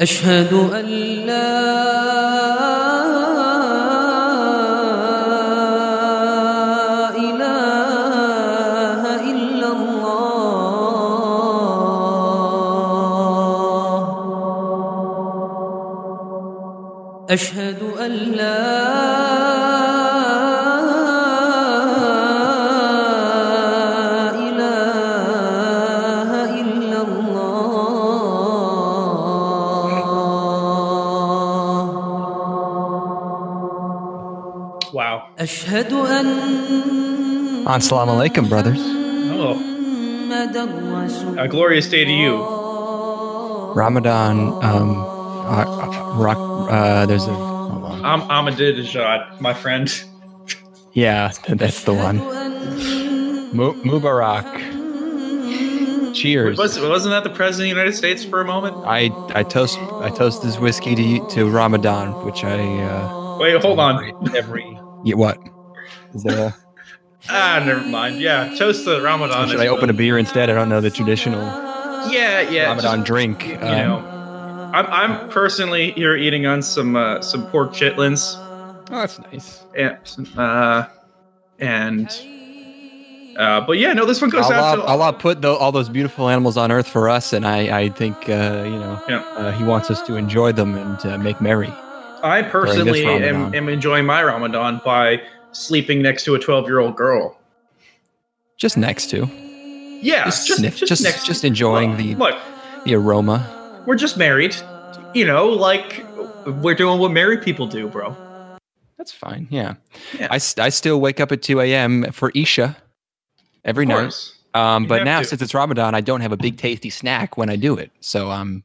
أشهد أن Assalamu alaikum, brothers. Hello. A glorious day to you. Ramadan, um, uh, rock, uh, there's a. Hold on. I'm Ahmadinejad, my friend. Yeah, that's the one. Mubarak. Cheers. Was, not that the president of the United States for a moment? I, I toast I toast this whiskey to to Ramadan, which I uh, wait. Hold on. Every yeah, what is there? A, Ah, never mind. Yeah, toast to Ramadan. should I open a beer instead? I don't know the traditional Yeah, yeah. Ramadan just, drink. You Um, know, I'm, I'm personally here eating on some uh, some pork chitlins oh, that's nice. and uh, and uh, but yeah, no, this one goes out Allah, to Allah put tho- all those beautiful animals on earth for us, and I, I think, uh, you know, Yeah. uh, He wants us to enjoy them and uh, make merry. I personally am, am enjoying my Ramadan by sleeping next to a 12 year old girl. Just next to, Yeah, just, sniff, just, next just enjoying Look, the look, the aroma. we're just married. You know, like we're doing what married people do, bro. That's fine. Yeah, Yeah. I, I still wake up at two a.m. for Isha every night. Um, but now to. since it's Ramadan, I don't have a big tasty snack when I do it, so I'm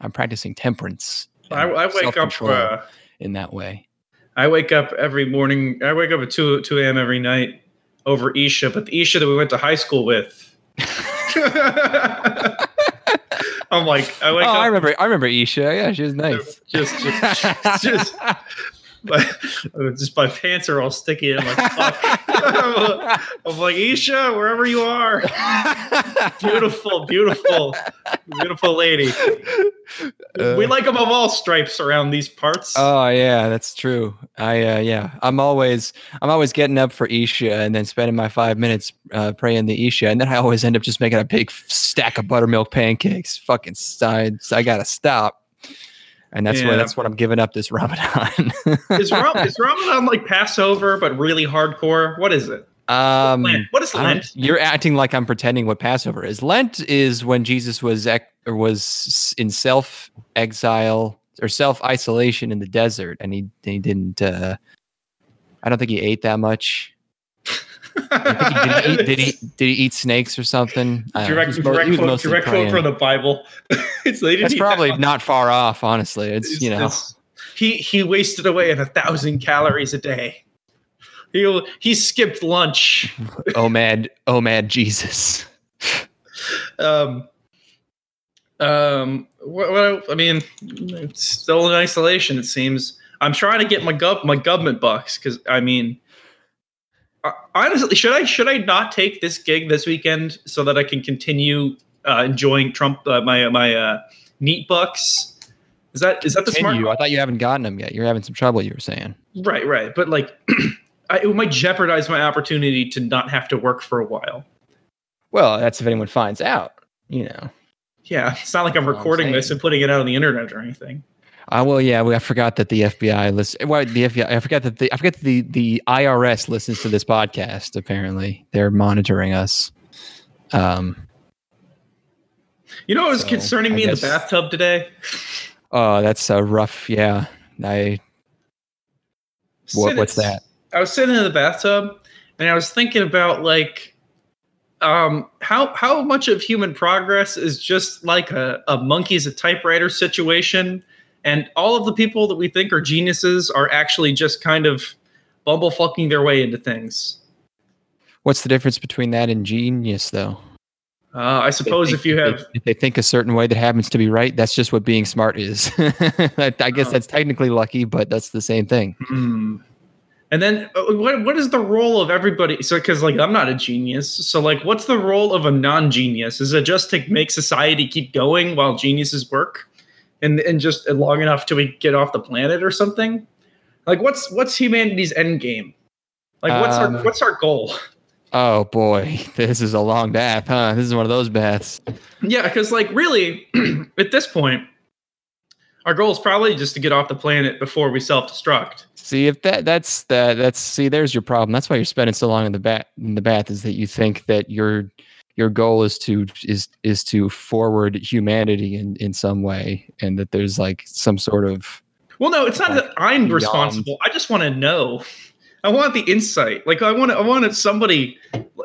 I'm practicing temperance. I, I wake up. Uh, in that way. I wake up every morning. I wake up at two two a.m. every night over Isha, but the Isha that we went to high school with. I'm like, I Oh, wake I remember. I remember Isha. Yeah, she was nice. just, just, just, my, just my pants are all sticky. I'm like, fuck. I'm like, Isha, wherever you are, beautiful, beautiful, beautiful lady. we like them of all stripes around these parts. Oh yeah, that's true. I uh, yeah, I'm always I'm always getting up for Isha and then spending my five minutes uh, praying the Isha, and then I always end up just making a big stack of buttermilk pancakes. Fucking sides, I gotta stop. And that's Yeah. what that's what I'm giving up this Ramadan. is, Ram- is Ramadan like Passover, but really hardcore? What is it? um. What is Lent? You're acting like I'm pretending what Passover is. Lent is when Jesus was ec- or was in self exile or self isolation in the desert, and he he didn't. Uh, I don't think he ate that much. I think he- did, he eat, did he did he eat snakes or something? I don't know. direct He was mo- direct quote, direct quote from the Bible. it's, they didn't That's eat that probably not far off. Honestly, it's, It's- you know. it's- he he wasted away in a thousand calories a day. He he skipped lunch. oh mad, oh mad Jesus. Um, um, what, what I mean, it's still in isolation. It seems. I'm trying to get my gov my government bucks because I mean, honestly, should I should I not take this gig this weekend so that I can continue uh, enjoying Trump uh, my my uh, neat bucks? Is that is that the smart? Continue. I thought you haven't gotten them yet. You're having some trouble. You were saying. Right, right. But like, I, it might jeopardize my opportunity to not have to work for a while. Well, that's if anyone finds out. You know. Yeah, it's not like I'm what I'm recording this and putting it out on the internet or anything. Uh, well, yeah, we, I forgot that the FBI listen. Well, the FBI. I forgot that the I forgot that the the IRS listens to this podcast. Apparently, they're monitoring us. Um. You know what was So, concerning I me in the bathtub today? Oh, that's a rough. Yeah. I. What, what's that? I was sitting in the bathtub and I was thinking about like um how how much of human progress is just like a, a monkey's a typewriter situation and all of the people that we think are geniuses are actually just kind of bumblefucking their way into things. What's the difference between that and genius, though? Uh, I suppose think- if you have if they think a certain way that happens to be right, that's just what being smart is. I I guess Oh. that's technically lucky, but that's the same thing. Hmm. And then uh, what what is the role of everybody? So because like I'm not a genius, so like what's the role of a non-genius? Is it just to make society keep going while geniuses work? And and just long enough till we get off the planet or something? Like what's what's humanity's end game? Like what's Um, our what's our goal? Oh boy, this is a long bath, huh? This is one of those baths. Yeah, because like really, at this point, our goal is probably just to get off the planet before we self-destruct. See if that that's that that's see there's your problem. That's why you're spending so long in the bath in the bath is that you think that your your goal is to is is to forward humanity in in some way and that there's like some sort of Well, no, it's not that I'm Beyond. responsible. I just want to know. I want the insight. Like I want. I wanted somebody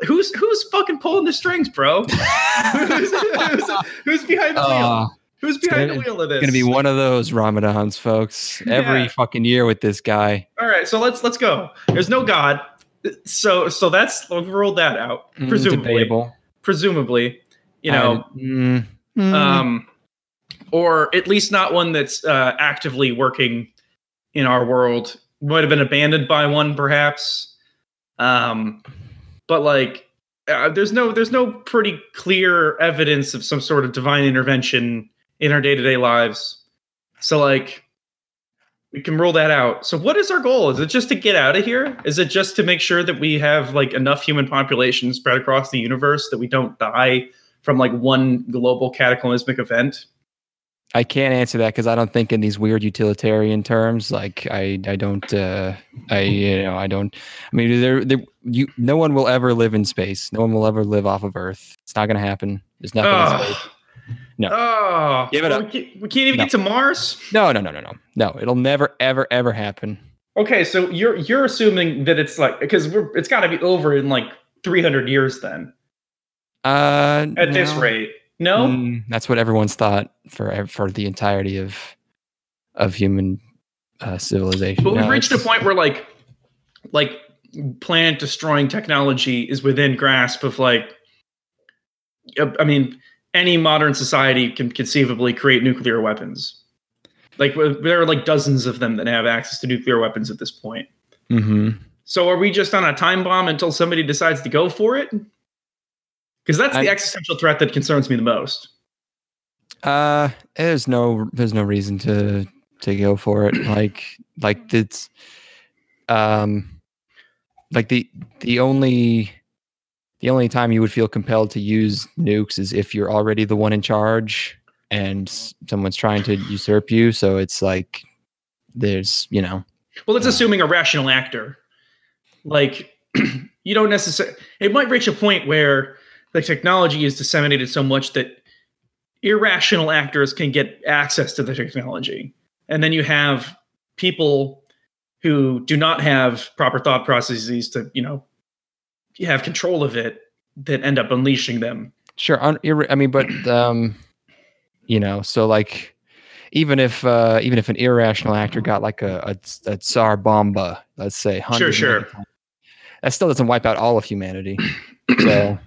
who's who's fucking pulling the strings, bro. who's, who's, who's behind the wheel? uh, Who's behind gonna- the wheel of this? It's gonna be one of those Ramadans, folks. Every Yeah. fucking year with this guy. All right, so let's let's go. There's no God, so so that's we've ruled that out. Mm, Presumably, debatable. Presumably, you know, mm, mm. um, or at least not one that's uh, actively working in our world. Might have been abandoned by one, perhaps. Um, but like, uh, there's no there's no pretty clear evidence of some sort of divine intervention in our day to day lives. So like, we can rule that out. So what is our goal? Is it just to get out of here? Is it just to make sure that we have like enough human population spread across the universe that we don't die from like one global cataclysmic event? I can't answer that because I don't think in these weird utilitarian terms. Like I, I don't, uh, I, you know, I don't. I mean, there, there, you, no one will ever live in space. No one will ever live off of Earth. It's not going to happen. There's nothing. No. Oh, Give it Well, up. We can't, we can't even No. get to Mars. No, no, no, no, no, no. It'll never, ever, ever happen. Okay, so you're you're assuming that it's like because we're it's got to be over in like 300 years then Uh, at this rate. No, Mm, that's what everyone's thought for for the entirety of of human uh, civilization. but we've reached a point where like like planet destroying technology is within grasp of like I mean any modern society can conceivably create nuclear weapons. Like there are like dozens of them that have access to nuclear weapons at this point. Mhm. So are we just on a time bomb until somebody decides to go for it? Because that's the I- existential threat that concerns me the most. Uh, there's no there's no reason to to go for it. Like like it's um like the the only the only time you would feel compelled to use nukes is if you're already the one in charge and someone's trying to usurp you. So it's like there's you know Well, it's Yeah. assuming a rational actor. Like you don't necessarily. It might reach a point where the technology is disseminated so much that irrational actors can get access to the technology, and then you have people who do not have proper thought processes to you know have control of it that end up unleashing them. Sure. I mean, but um, you know, so like, even if uh, even if an irrational actor got like a a, a Tsar Bomba, let's say, sure, sure. that still doesn't wipe out all of humanity. so,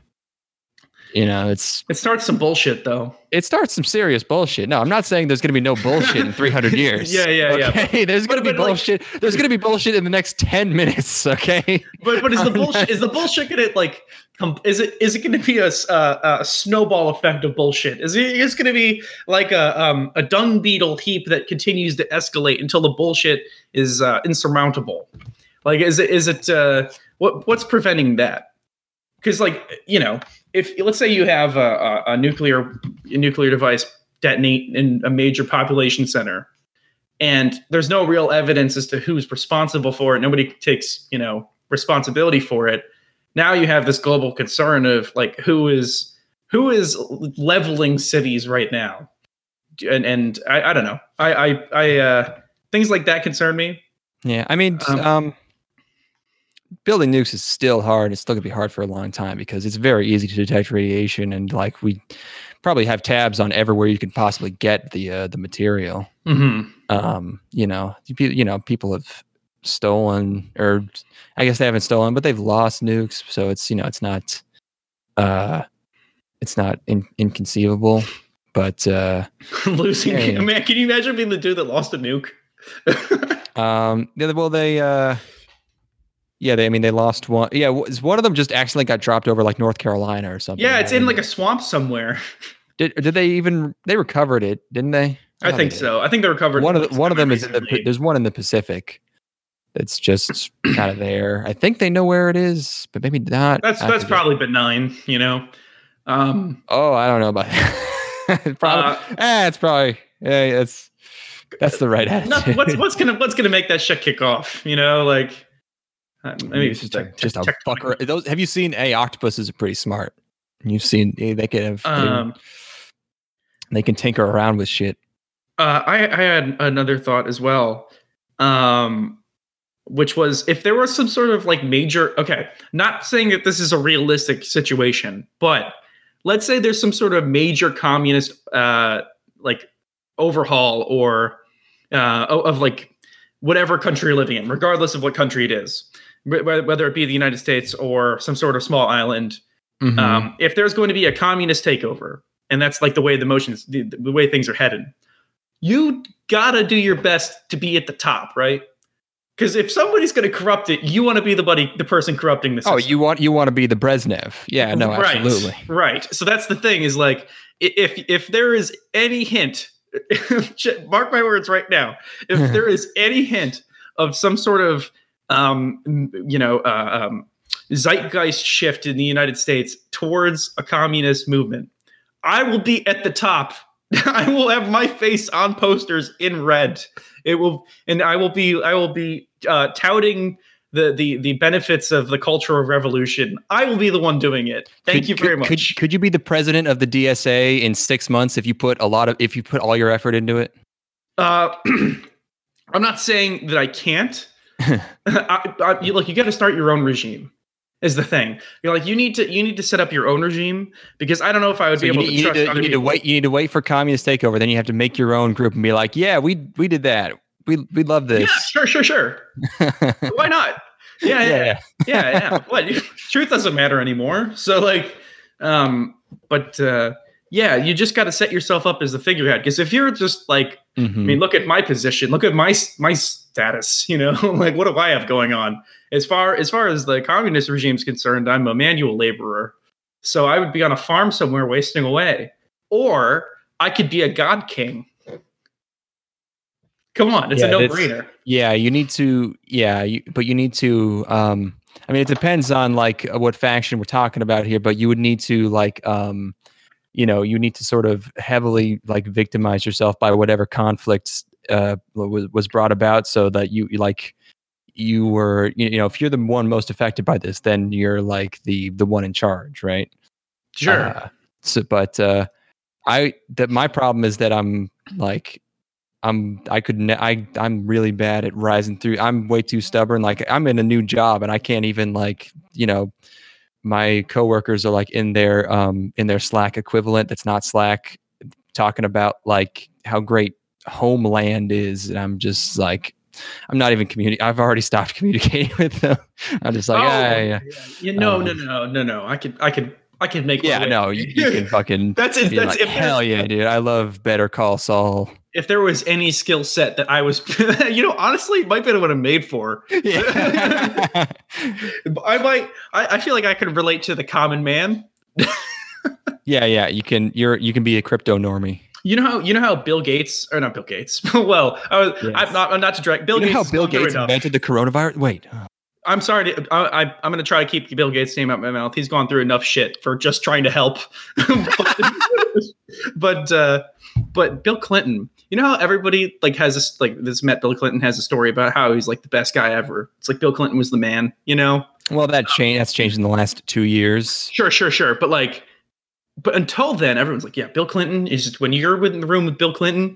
you know, it's It starts some bullshit though. it starts some serious bullshit. No, I'm not saying there's going to be no bullshit in 300 years. Yeah, yeah, yeah. okay? There's going to be but, like- bullshit. there's going to be bullshit in the next 10 minutes. Okay. But but is the bullshit not- is the bullshit gonna like com- is it is it gonna be a, uh, a snowball effect of bullshit? Is it is gonna be like a um a dung beetle heap that continues to escalate until the bullshit is uh, insurmountable? Like is it is it uh what what's preventing that? Because like you know if let's say you have a, a, a nuclear a nuclear device detonate in a major population center and there's no real evidence as to who's responsible for it. Nobody takes you know responsibility for it. Now you have this global concern of like who is who is leveling cities right now? And and i, I don't know. I i, I uh things like that concern me. Yeah, I mean, Um, um, building nukes is still hard. It's still gonna be hard for a long time because it's very easy to detect radiation, and like we probably have tabs on everywhere you can possibly get the uh, the material. mm-hmm. Um, you know, you you know, people have stolen, or I guess they haven't stolen, but they've lost nukes. So it's you know, it's not, uh, it's not in, inconceivable. But uh, losing Yeah, man can you imagine being the dude that lost a nuke Um. Yeah. Well, they. Uh, yeah. They. I mean, they lost one. Yeah. Was one of them just accidentally got dropped over like North Carolina or something? yeah it's in like a swamp somewhere Did Did they even? They recovered it, didn't they? I think so. I think they were covered. One of the, one of them is in the recently. there's one in the Pacific. That's just kind of there. I think they know where it is, but maybe not. That's I that's probably benign, you know. Um, Oh, I don't know about that. probably. Uh, eh, it's probably. Yeah, it's that's the right attitude. nothing, what's what's gonna what's gonna make that shit kick off? You know, like uh, maybe it's just a, just a fucker. Those have you seen? A octopuses are pretty smart. You've seen they can have, they- Um, they can tinker around with shit. Uh, I, I had another thought as well, um, which was if there was some sort of like major, okay, not saying that this is a realistic situation, but let's say there's some sort of major communist uh, like overhaul or uh, of like whatever country you're living in, regardless of what country it is, whether it be the United States or some sort of small island Mhm. um, if there's going to be a communist takeover, and that's like the way the motions, the, the way things are headed, you gotta do your best to be at the top, right? Because if somebody's going to corrupt it, you want to be the buddy, the person corrupting the system. oh, you want you want to be the Brezhnev? Yeah, no, right, absolutely. right. So that's the thing is like if if there is any hint, mark my words right now, if there is any hint of some sort of um, you know uh, um, zeitgeist shift in the United States towards a communist movement, I will be at the top. I will have my face on posters in red. It will, and I will be, I will be uh, touting the the the benefits of the cultural revolution. I will be the one doing it. Thank Could- you very could- much. Could, could you be the president of the DSA in six months if you put a lot of if you put all your effort into it? Uh, I'm not saying that I can't. I, I, you, look, you got to start your own regime. Is the thing you're like you need to you need to set up your own regime because I don't know if I would So be able need, to you need trust to, you need to wait. You need to wait for communist takeover. Then you have to make your own group and be like, "Yeah, we we did that. We we love this. Yeah, this." sure, sure, sure. Why not? Yeah, yeah, yeah, yeah. yeah. What? Truth doesn't matter anymore. So like, um, but uh, yeah, you just got to set yourself up as the figurehead because if you're just like I Mhm. mean, look at my position. Look at my my status. You know, like what do I have going on? As far as far as the communist regime is concerned, I'm a manual laborer. So I would be on a farm somewhere wasting away, or I could be a god king. Come on, it's Yeah, a no-brainer. Yeah, you need to. Yeah, you, but you need to. Um, I mean, it depends on like what faction we're talking about here, but you would need to like, um, you know, you need to sort of heavily like victimize yourself by whatever conflicts uh, was was brought about, so that you like you were, you you know, if you're the one most affected by this, then you're like the the one in charge, right? Sure. Uh, so, but uh, I that my problem is that I'm like I'm I could ne- I I'm really bad at rising through. I'm way too stubborn. Like I'm in a new job and I can't even like you know my coworkers are like in their um in their Slack equivalent that's not Slack talking about like how great Homeland is and I'm just like I'm not even communicating. I've already stopped communicating with them. I'm just like, Oh, yeah, yeah, no, Um, no, no, no, no. I could, I could, I could make. yeah. No, you, you can fucking. That's it. That's like, if hell yeah, dude! I love Better Call Saul. If there was any skill set that I was, you know, honestly, might be what I'm made for. Yeah. I might. I, I feel like I could relate to the common man. yeah, yeah. You can. You're. You can be a crypto normie. You know how you know how Bill Gates or not Bill Gates. well, I was, Yes. I'm not. I'm not to drag Bill you know Gates. how Bill Gates invented the coronavirus? Wait. I'm sorry. To, I, I, I'm going to try to keep Bill Gates' name out of my mouth. He's gone through enough shit for just trying to help. but but, uh, but Bill Clinton, you know how everybody like has this like this met Bill Clinton has a story about how he's like the best guy ever. It's like Bill Clinton was the man. You know. Well, that change. That's changed in the last two years. Sure, sure, sure. But like, but until then, everyone's like, yeah, Bill Clinton is just when you're in the room with Bill Clinton.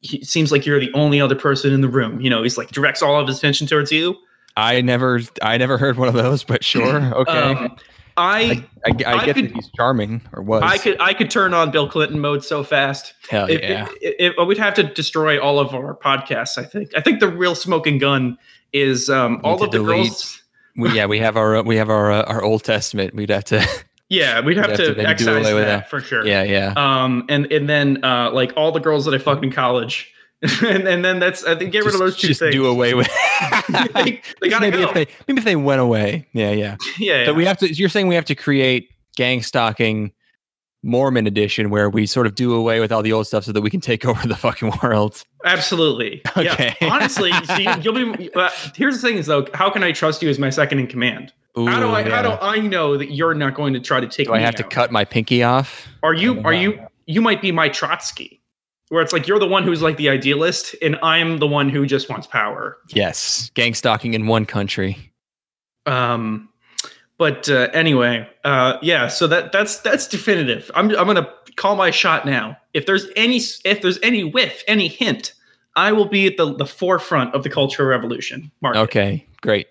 He it seems like you're the only other person in the room. You know, he's like directs all of his attention towards you. I never. I never heard one of those, but sure. Okay. Um, I I, I, I I get could- that he's charming, or was. I could I could turn on Bill Clinton mode so fast. Hell It, yeah. it, it- we'd have to destroy all of our podcasts. I think. I think the real smoking gun is um, all of the delete. girls. we, yeah, we have our we have our uh, our Old Testament. We'd have to. Yeah, we'd have to, to excise that, that. for sure. Yeah, yeah. Um, and and then uh, like all the girls that I fucked in college, and, and then that's I think get rid of those two just things. do away with. they, they gotta maybe go. if they maybe if they went away. Yeah, yeah. yeah, So we have to. You're saying we have to create gang stalking Mormon edition where we sort of do away with all the old stuff so that we can take over the fucking world. Absolutely. Okay. Yeah. Honestly, see, you'll be. Uh, here's the thing: is though, how can I trust you as my second in command? How do Ooh, I? How do. I know that you're not going to try to take Do I have to cut my pinky off? Are you? Are you? You might be my Trotsky, where it's like you're the one who's like the idealist, and I'm the one who just wants power. Yes, gang stalking in one country. Um, but uh, anyway, uh, yeah. So that that's that's definitive. I'm I'm gonna call my shot now. If there's any if there's any whiff, any hint, I will be at the the forefront of the cultural revolution. Mark. Okay, great.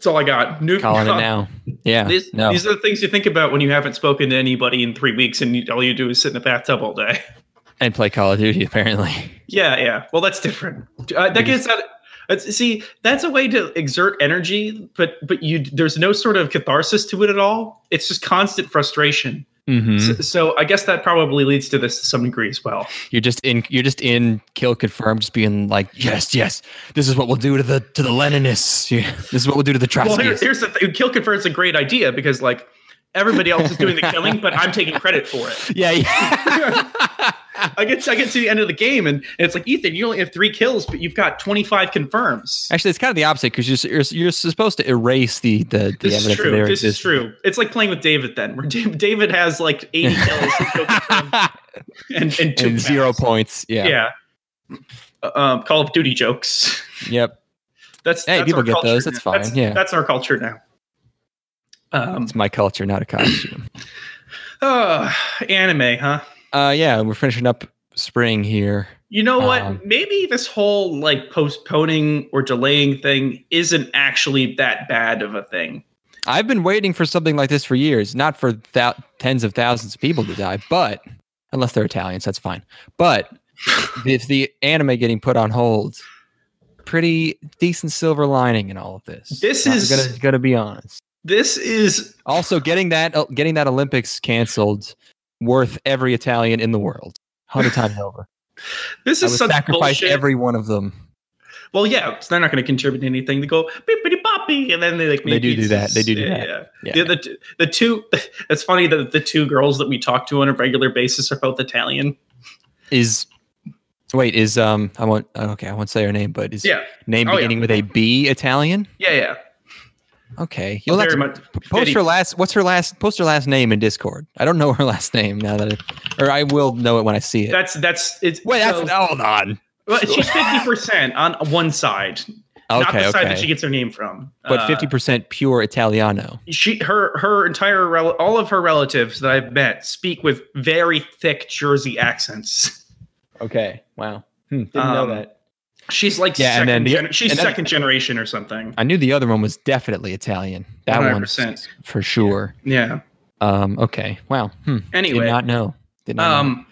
That's all I got. New, Calling it now. Yeah. These, no. these are the things you think about when you haven't spoken to anybody in three weeks, and you, all you do is sit in the bathtub all day. and play Call of Duty apparently. Yeah, yeah. Well, that's different. Uh, that gets that. That's, see, that's a way to exert energy, but but you there's no sort of catharsis to it at all. It's just constant frustration. Hmm So, so I guess that probably leads to this to some degree as well. You're just in. You're just in. Kill confirmed. Just being like, yes, yes. This is what we'll do to the to the Leninists. Yeah, This is what we'll do to the Well, here, Trotskyists. here's the thing: kill confirm is a great idea because like everybody else is doing the killing, but I'm taking credit for it. yeah, yeah. I get I get to the end of the game, and it's like Ethan, you only have three kills, but you've got 25 confirms. Actually, it's kind of the opposite because you're, you're you're supposed to erase the the, the This is true. This is true. It's like playing with David then, where David has like 80 kills and, and, and two and zero points. Yeah. Yeah. Uh, Um, Call of Duty jokes. Yep. That's Hey, that's people get those. That's now. fine. Yeah. that's our culture now. Um, It's my culture, not a costume. uh, anime, huh? uh, yeah, we're finishing up spring here. You know what? Um, Maybe this whole like postponing or delaying thing isn't actually that bad of a thing. I've been waiting for something like this for years, not for thou- tens of thousands of people to die, but unless they're Italians, that's fine. But if the anime getting put on hold, pretty decent silver lining in all of this. This I'm is- gonna, gonna be honest. This is Also, getting that uh, getting that Olympics canceled, worth every Italian in the world, hundred times over. this I is would such sacrifice bullshit. every one of them. Well, yeah, 'cause they're not going to contribute anything. They go bippity boppy, and then they like They do do that. They do do yeah, that. Yeah. Yeah. The, the the two. It's funny that the two girls that we talk to on a regular basis are both Italian. Is wait is um I won't okay I won't say her name, but is Yeah, name Oh, yeah. beginning with a B Italian? yeah, yeah. Okay, you'll Very much. post her last. What's her last? Post her last name in Discord. I don't know her last name now that, it, or I will know it when I see it. That's that's it's. Wait, that's so- hold on. well, she's fifty percent on one side, not Okay, the side that she gets her name from. but Uh, fifty percent pure Italiano. she her her entire rel- all of her relatives that I've met speak with very thick Jersey accents. Okay, wow, hmm, didn't Um, know that. She's like Yeah, and then the- gen- she's second generation or something. I knew the other one was definitely Italian. That one 100%. for sure. Yeah. Um, okay, wow. Hmm, Anyway, did not know. Did not know. um,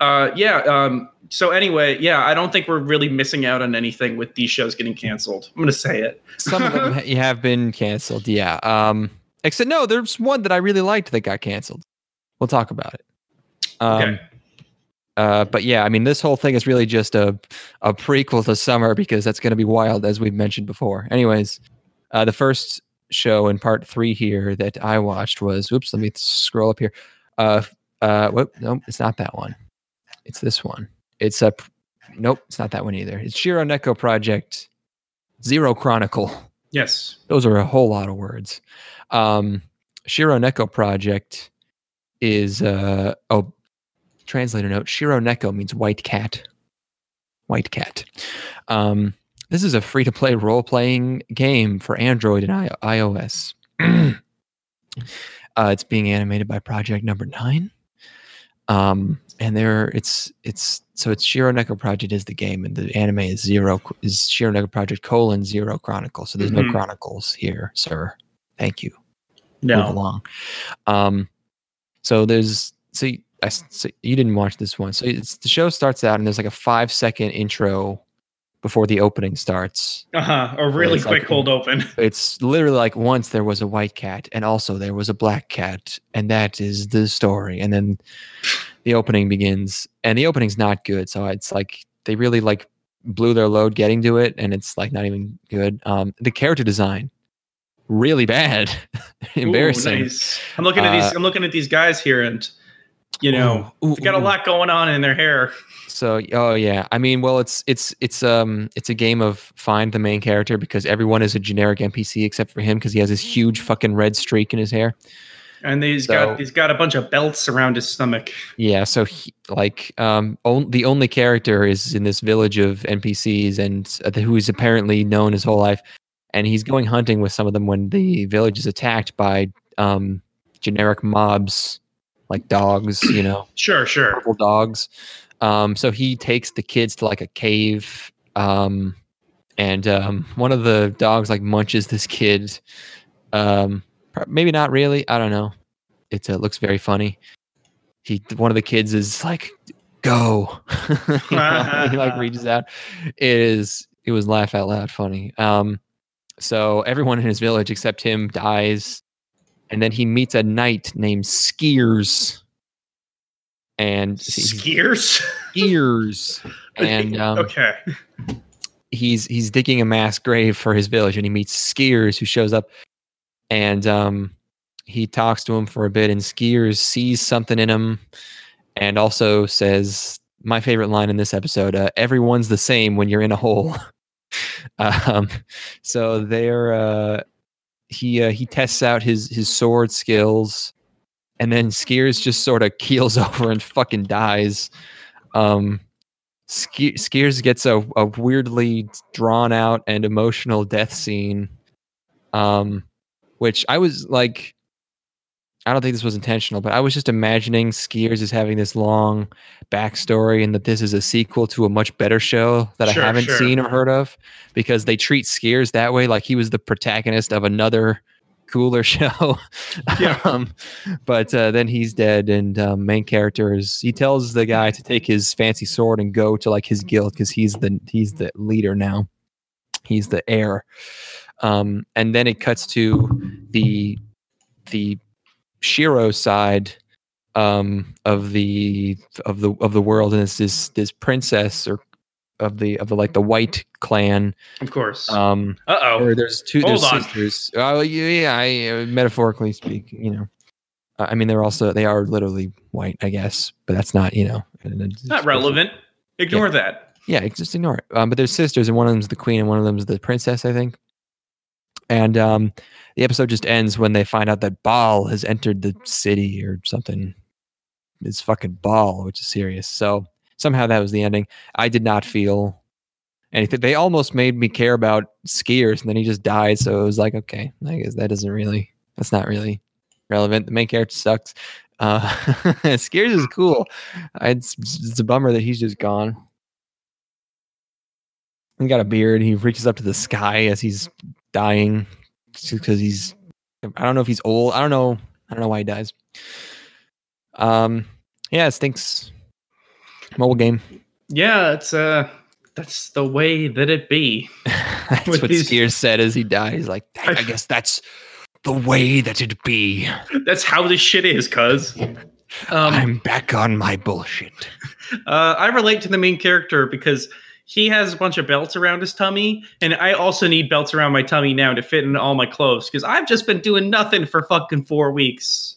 uh, yeah. Um, so anyway, yeah, I don't think we're really missing out on anything with these shows getting canceled. I'm gonna say it. Some of them ha- have been canceled. Yeah. Um, except no, there's one that I really liked that got canceled. We'll talk about it. Um, Okay. Uh, but yeah, I mean, this whole thing is really just a a prequel to Summer because that's going to be wild, as we've mentioned before. Anyways, uh, the first show in part three here that I watched was. Oops, let me scroll up here. Uh, uh, whoop, no, it's not that one. It's this one. It's a. Nope, it's not that one either. It's Shiro Neko Project Zero Chronicle. Yes. Those are a whole lot of words. Um, Shiro Neko Project is uh oh translator note Shiro Neko means white cat. White cat. Um, this is a free to play role playing game for Android and I- iOS. uh, it's being animated by Project Number Nine. Um, and there it's it's so it's Shiro Neko Project is the game and the anime is zero is Shiro Neko Project colon zero chronicle. So there's Mhm. no chronicles here, sir. Thank you move No. along. Um, so there's so, I so you didn't watch this one. So it's, the show starts out and there's like a five second intro before the opening starts. Uh huh. A really quick like- cold open. It's literally like once there was a white cat and also there was a black cat and that is the story. And then the opening begins and the opening's not good. So it's like they really like blew their load getting to it and it's like not even good. Um, the character design really bad, Ooh, embarrassing. nice. I'm looking at these. Uh, I'm looking at these guys here, and you know, Ooh, ooh, got a ooh. lot going on in their hair. So, oh yeah, I mean, well, it's it's it's um it's a game of find the main character because everyone is a generic NPC except for him because he has this huge fucking red streak in his hair. And he's So- got he's got a bunch of belts around his stomach. Yeah, so he, like um on, the only character is in this village of NPCs and uh, who is apparently known his whole life and he's going hunting with some of them when the village is attacked by um generic mobs like dogs, you know, Sure, sure. purple dogs. Um so he takes the kids to like a cave um and um one of the dogs like munches this kid um maybe not really, I don't know. It uh, looks very funny he one of the kids is like go You know, he like reaches out it is it was laugh out loud funny um so everyone in his village except him dies and then he meets a knight named skiers and Skiers. skiers and um, okay. he's he's digging a mass grave for his village and he meets skiers who shows up and um he talks to him for a bit and skiers sees something in him and also says my favorite line in this episode uh, everyone's the same when you're in a hole um so they're uh he uh, he tests out his his sword skills and then skiers just sort of keels over and fucking dies. Um Ske- Skiers gets a, a weirdly drawn out and emotional death scene, um, which I was like, I don't think this was intentional, but I was just imagining Skiers as having this long backstory and that this is a sequel to a much better show that Sure, I haven't sure. seen or heard of because they treat Skiers that way, like he was the protagonist of another cooler show. Yeah. um, but uh, then he's dead, and um, main character is he tells the guy to take his fancy sword and go to like his guild because he's the he's the leader now. He's the heir. Um, and then it cuts to the the Shiro side um, of the of the of the world, and it's this this princess or of the of the like the white clan. Of course. Um, Uh oh. there's two Hold there's on. sisters. Oh yeah, yeah. I, uh, metaphorically speaking, you know. Uh, I mean, they're also they are literally white, I guess, but that's not you know it's- Not relevant. Ignore that. Yeah, just ignore it. Um, but they're sisters, and one of them's the queen, and one of them's the princess, I think. And um, the episode just ends when they find out that Baal has entered the city or something. It's fucking Baal, which is serious. So somehow that was the ending. I did not feel anything. They almost made me care about skiers, and then he just died. So it was like, okay, I guess that doesn't really, that's not really relevant. The main character sucks. Uh, skiers is cool. It's, it's a bummer that he's just gone. He got a beard. He reaches up to the sky as he's dying because he's. I don't know if he's old. I don't know. I don't know why he dies. Um. Yeah, it stinks. Mobile game. Yeah, it's uh that's the way that it be. that's With what these- Skiers said as he dies. Like, I, I- guess that's the way that it be. That's how this shit is, cuz. Um, I'm back on my bullshit. uh, I relate to the main character because he has a bunch of belts around his tummy, and I also need belts around my tummy now to fit in all my clothes because I've just been doing nothing for fucking four weeks.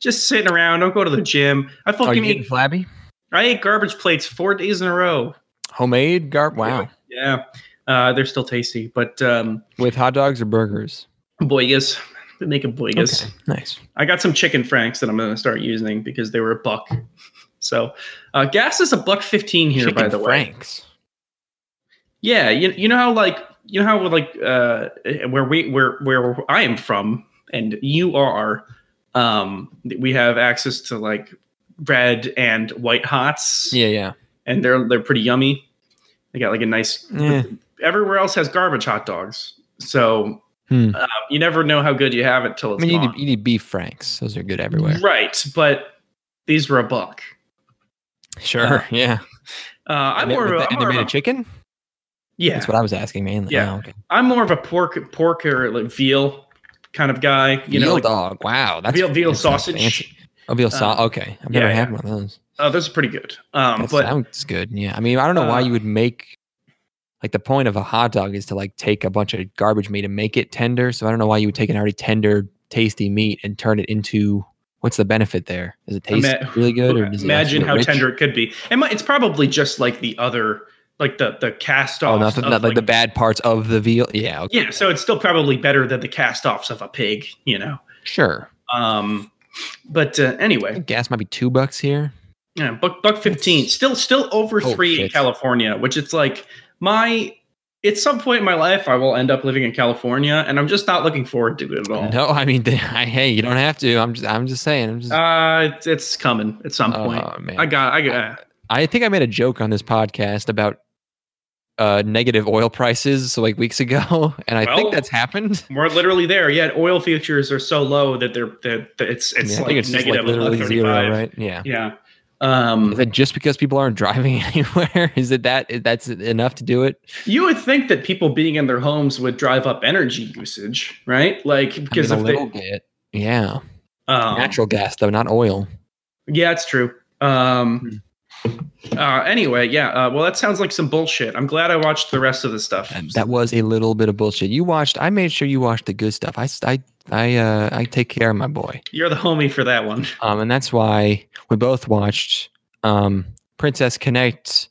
Just sitting around, don't go to the gym. I Are you fucking ate, flabby? I ate garbage plates four days in a row. Homemade garb. Wow. Yeah, uh, they're still tasty, but um, With hot dogs or burgers? boigas, been making boigas. Okay, Nice. I got some chicken franks that I'm going to start using because they were a buck. So uh, gas is a buck fifteen here, Chicken by the way. franks. Yeah, you, you know how like you know how like uh, where we where where I am from and you are, um, we have access to like red and white hots, Yeah, yeah. and they're they're pretty yummy. They got like a nice. Yeah. Everywhere else has garbage hot dogs, so Hmm. uh, you never know how good you have it till I it's mean, you gone. need, you need beef franks. Those are good everywhere. Right, but these were a buck. Sure. yeah. Uh, I'm more of a, and I'm they more of a chicken. Yeah. That's what I was asking mainly. Yeah. Oh, okay. I'm more of a pork pork or like veal kind of guy. You veal know, like, dog. Wow. That's veal veal that sounds sausage. Oh, veal sauce. Uh, okay. I've never yeah, had yeah. one of those. Oh, those are pretty good. Um, That but sounds good. Yeah. I mean, I don't know why uh, you would make like the point of a hot dog is to like take a bunch of garbage meat and make it tender. So I don't know why you would take an already tender, tasty meat and turn it into what's the benefit there? Does it taste Ima- really good or does Imagine actually how rich? tender it could be. It might, it's probably just like the other, like the the cast Oh, not, the, not like, the bad parts of the veal. Yeah, okay. Yeah, so it's still probably better than the cast offs of a pig, you know. sure. Um, but uh, anyway, gas might be two bucks here. yeah, buck buck fifteen, still still over Oh, three in. California, which it's like my. At some point in my life, I will end up living in California, and I'm just not looking forward to it at all. No, I mean, I, hey, you don't have to. I'm just, I'm just saying. I'm just. Uh, it's, it's coming at some point. oh man, I got, I got. I think I made a joke on this podcast about uh negative oil prices so like weeks ago, and I Well, think that's happened. We're literally there. Yet oil futures are so low that they're that that it's it's Yeah, like it's just like literally zero, right? Yeah. Yeah. Um, Is that just because people aren't driving anywhere? Is it that that's enough to do it? you would think that people being in their homes would drive up energy usage, right? Like because I mean, a if little they, bit. Yeah. um, Natural gas though, not oil. Yeah, it's true. Um, Hmm. Uh, anyway, yeah. Uh, well, that sounds like some bullshit. I'm glad I watched the rest of the stuff. And that was a little bit of bullshit. You watched. I made sure you watched the good stuff. I, I, I, uh, I take care of my boy. You're the homie for that one. Um, and that's why we both watched um, Princess Connect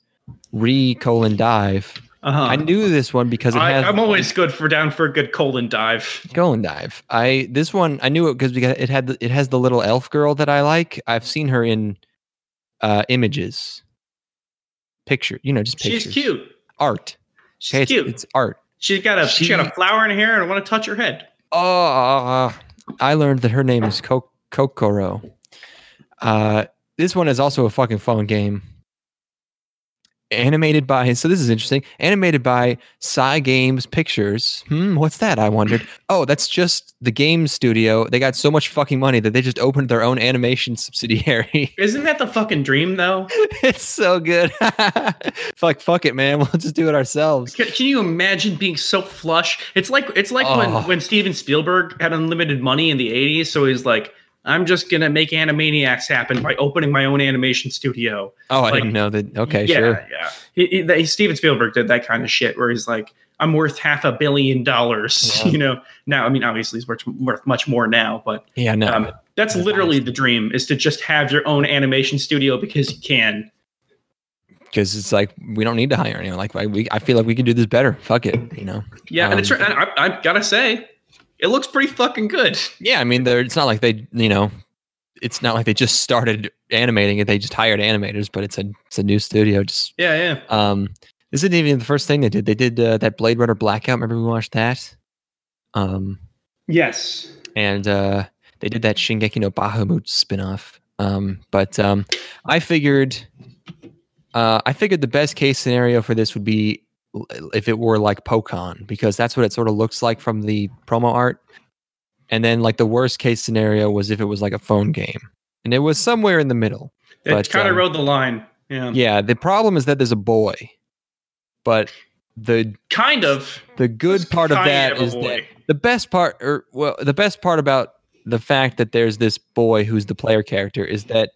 re colon dive. Uh-huh. I knew this one because it I, I'm always good for down for a good colon dive. colon dive. I this one I knew it because because it had the, it has the little elf girl that I like. I've seen her in uh, images, picture. You know, just pictures. She's cute. Art. She's Okay, it's, cute. it's art. she's got a she, got a flower in her hair and I want to touch her head. Oh, I learned that her name is Ko- Kokkoro. Uh, this one is also a fucking fun game. Animated by, so this is interesting. Animated by Cygames Pictures. Hmm, what's that? I wondered. Oh, that's just the game studio. They got so much fucking money that they just opened their own animation subsidiary. Isn't that the fucking dream though? it's so good. like, fuck it, man. We'll just do it ourselves. Can, can you imagine being so flush? It's like it's like Oh. when when Steven Spielberg had unlimited money in the 80s, so he's like I'm just gonna make Animaniacs happen by opening my own animation studio. Oh, I didn't know that. Okay, yeah, sure. Yeah, he, he, that- Steven Spielberg did that kind of shit where he's like, I'm worth half a billion dollars. Yeah. You know, now I mean, obviously he's worth, worth much more now, but Yeah, no. um, that's literally the dream is to just have your own animation studio because you can. because it's like we don't need to hire anyone. Like I, we, I feel like we can do this better. Fuck it, you know. Yeah, and it's Um, I, I gotta say, it looks pretty fucking good. Yeah, I mean, they're, it's not like they, you know, it's not like they just started animating it. They just hired animators, but it's a it's a new studio. Just Yeah, yeah. um, this isn't even the first thing they did. They did uh, that Blade Runner Blackout. Remember we watched that? Um, Yes. and uh, they did that Shingeki no Bahamut spinoff. Um, but um, I figured, uh, I figured the best case scenario for this would be l- if it were like Pokemon, because that's what it sort of looks like from the promo art. And then like the worst case scenario was if it was like a phone game, and it was somewhere in the middle. It kind of um, rode the line. Yeah. Yeah, the problem is that there's a boy, but the Kind of. the good part of that of is that the best part or well the best part about the fact that there's this boy who's the player character is that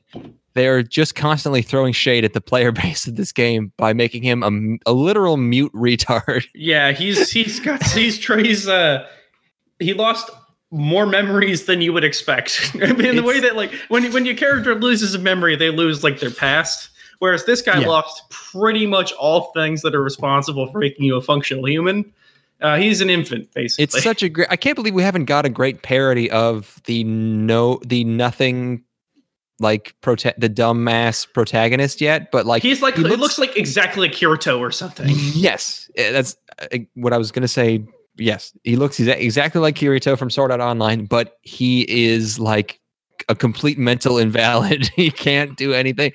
they're just constantly throwing shade at the player base of this game by making him a literal mute retard Yeah, he's he's got he's tr- he's uh he lost more memories than you would expect. I mean, the way that like when when your character loses a memory, they lose like their past. Whereas this guy Yeah. lost pretty much all things that are responsible for making you a functional human. Uh, he's an infant, basically. it's such a great i can't believe we haven't got a great parody of the no the nothing like prota- the dumbass protagonist yet but like he's like he it looks- looks like exactly like Kirito or something. Yes, eh, that's uh, what I was gonna say. Yes, he looks exa- exactly like Kirito from Sword Art Online, but he is like a complete mental invalid. he can't do anything.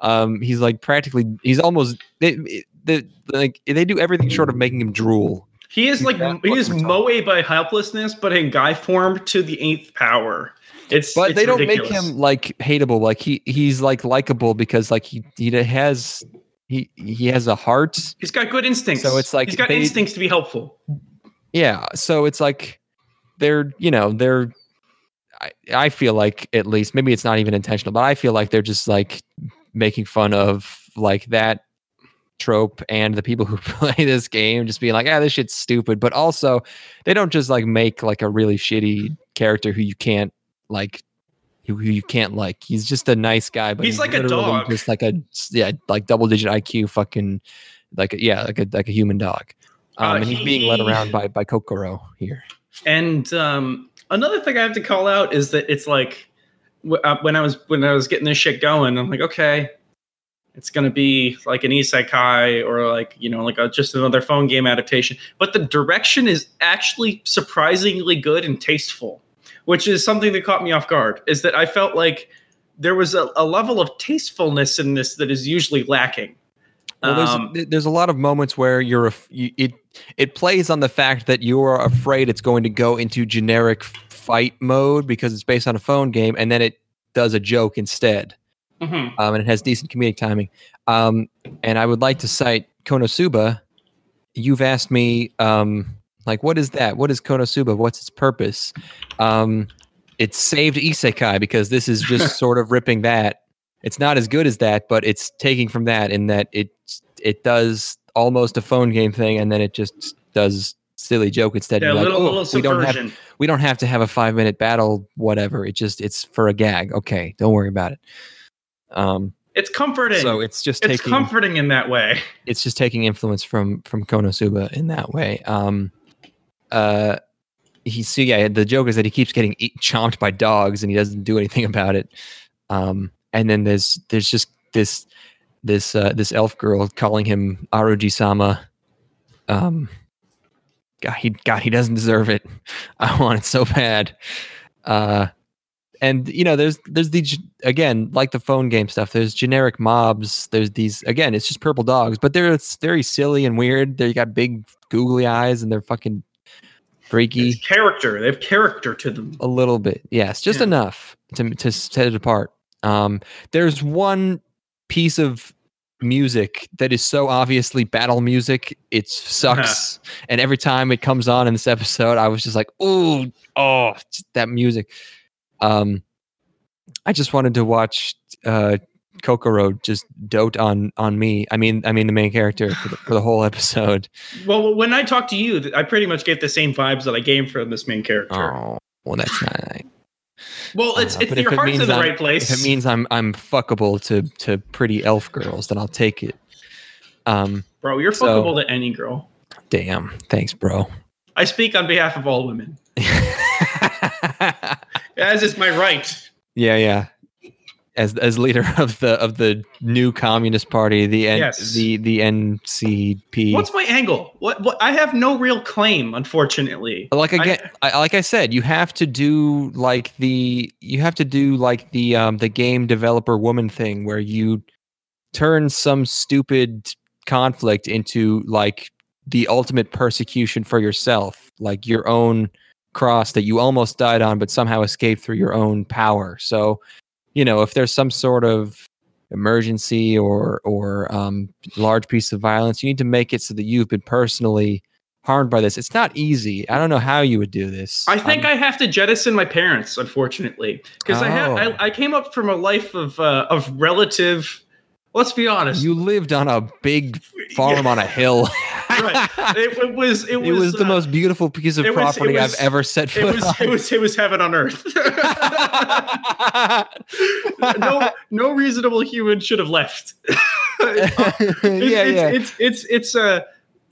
Um, he's like practically. He's almost. They, the like they do everything short of making him drool. He is like he is we're moe by helplessness, but in guy form to the eighth power. It's But it's they don't ridiculous. make him like hateable. Like he he's like likable because like he he has he he has a heart. He's got good instincts. So it's like he's got they- instincts to be helpful. Yeah, so it's like they're, you know, they're I, I feel like at least maybe it's not even intentional, but I feel like they're just like making fun of like that trope and the people who play this game just being like, ah, this shit's stupid. But also, they don't just like make like a really shitty character who you can't like, who you can't like. He's just a nice guy, but He's like a dog. just like a yeah, like double digit IQ, fucking like a, yeah, like a like a human dog. Um, Uh, and he's he- being led around by by Kokkoro here. And um, another thing I have to call out is that it's like uh, when I was when I was getting this shit going, I'm like, okay, it's gonna be like an isekai or like you know like a, just another phone game adaptation. But the direction is actually surprisingly good and tasteful, which is something that caught me off guard. Is that I felt like there was a, a level of tastefulness in this that is usually lacking. Well, there's Um, there's a lot of moments where you're you, it it plays on the fact that you're afraid it's going to go into generic fight mode because it's based on a phone game, and then it does a joke instead, mhm. um, and it has decent comedic timing. Um, and I would like to cite Konosuba. You've asked me um, like, what is that? What is Konosuba? What's its purpose? Um, it's saved isekai because this is just sort of ripping that. It's not as good as that, but it's taking from that in that it it does almost a phone game thing, and then it just does silly joke instead. Yeah, like, little, "Oh, little we don't have subversion. we don't have to have a five minute battle, whatever. It just it's for a gag. Okay, don't worry about it. Um, It's comforting. so it's just it's taking comforting in that way. it's just taking influence from from Konosuba in that way. Um, uh, he so yeah, the joke is that he keeps getting eat, chomped by dogs and he doesn't do anything about it. Um, and then there's there's just this this uh, this elf girl calling him Aruji Sama. Um, God, he God, he doesn't deserve it. I want it so bad. Uh, and you know, there's there's the again like the phone game stuff. There's generic mobs. There's these again. It's just purple dogs, but they're it's very silly and weird. They got big googly eyes and they're fucking freaky It's character. They have character to them. a little bit. Yes, just Yeah. enough to to set it apart. Um, there's one piece of music that is so obviously battle music. It sucks, and every time it comes on in this episode, I was just like, "Oh, oh, that music." Um, I just wanted to watch uh, Kokkoro just dote on on me. I mean, I mean the main character for the, for the whole episode. Well, when I talk to you, I pretty much get the same vibes that I gained from this main character. Oh, well, that's not. nice. well, it's, Uh, it's if your it heart's in the I'm- right place. If it means I'm I'm fuckable to to pretty elf girls, then I'll take it. Um, Bro, you're so- fuckable to any girl. damn, thanks, bro. I speak on behalf of all women, as is my right. yeah, yeah. As as leader of the of the new communist party, the N, Yes. the the NCP. What's my angle? What? What? I have no real claim, unfortunately. like I- again, I, like I said, you have to do like the you have to do like the um the game developer woman thing where you turn some stupid conflict into like the ultimate persecution for yourself, like your own cross that you almost died on but somehow escaped through your own power. So, you know, if there's some sort of emergency or or um, large piece of violence, you need to make it so that you've been personally harmed by this. It's not easy. I don't know how you would do this. I think Um, I have to jettison my parents, unfortunately, because I had Oh. I, I came up from a life of uh, of relative. Let's be honest. you lived on a big farm on a hill. Right. it, it was it was, It was the uh, most beautiful piece of it was- property was- I've ever set It foot was on. it was it was heaven on earth. no no reasonable human should have left. yeah, It's- yeah. It's it's it's uh,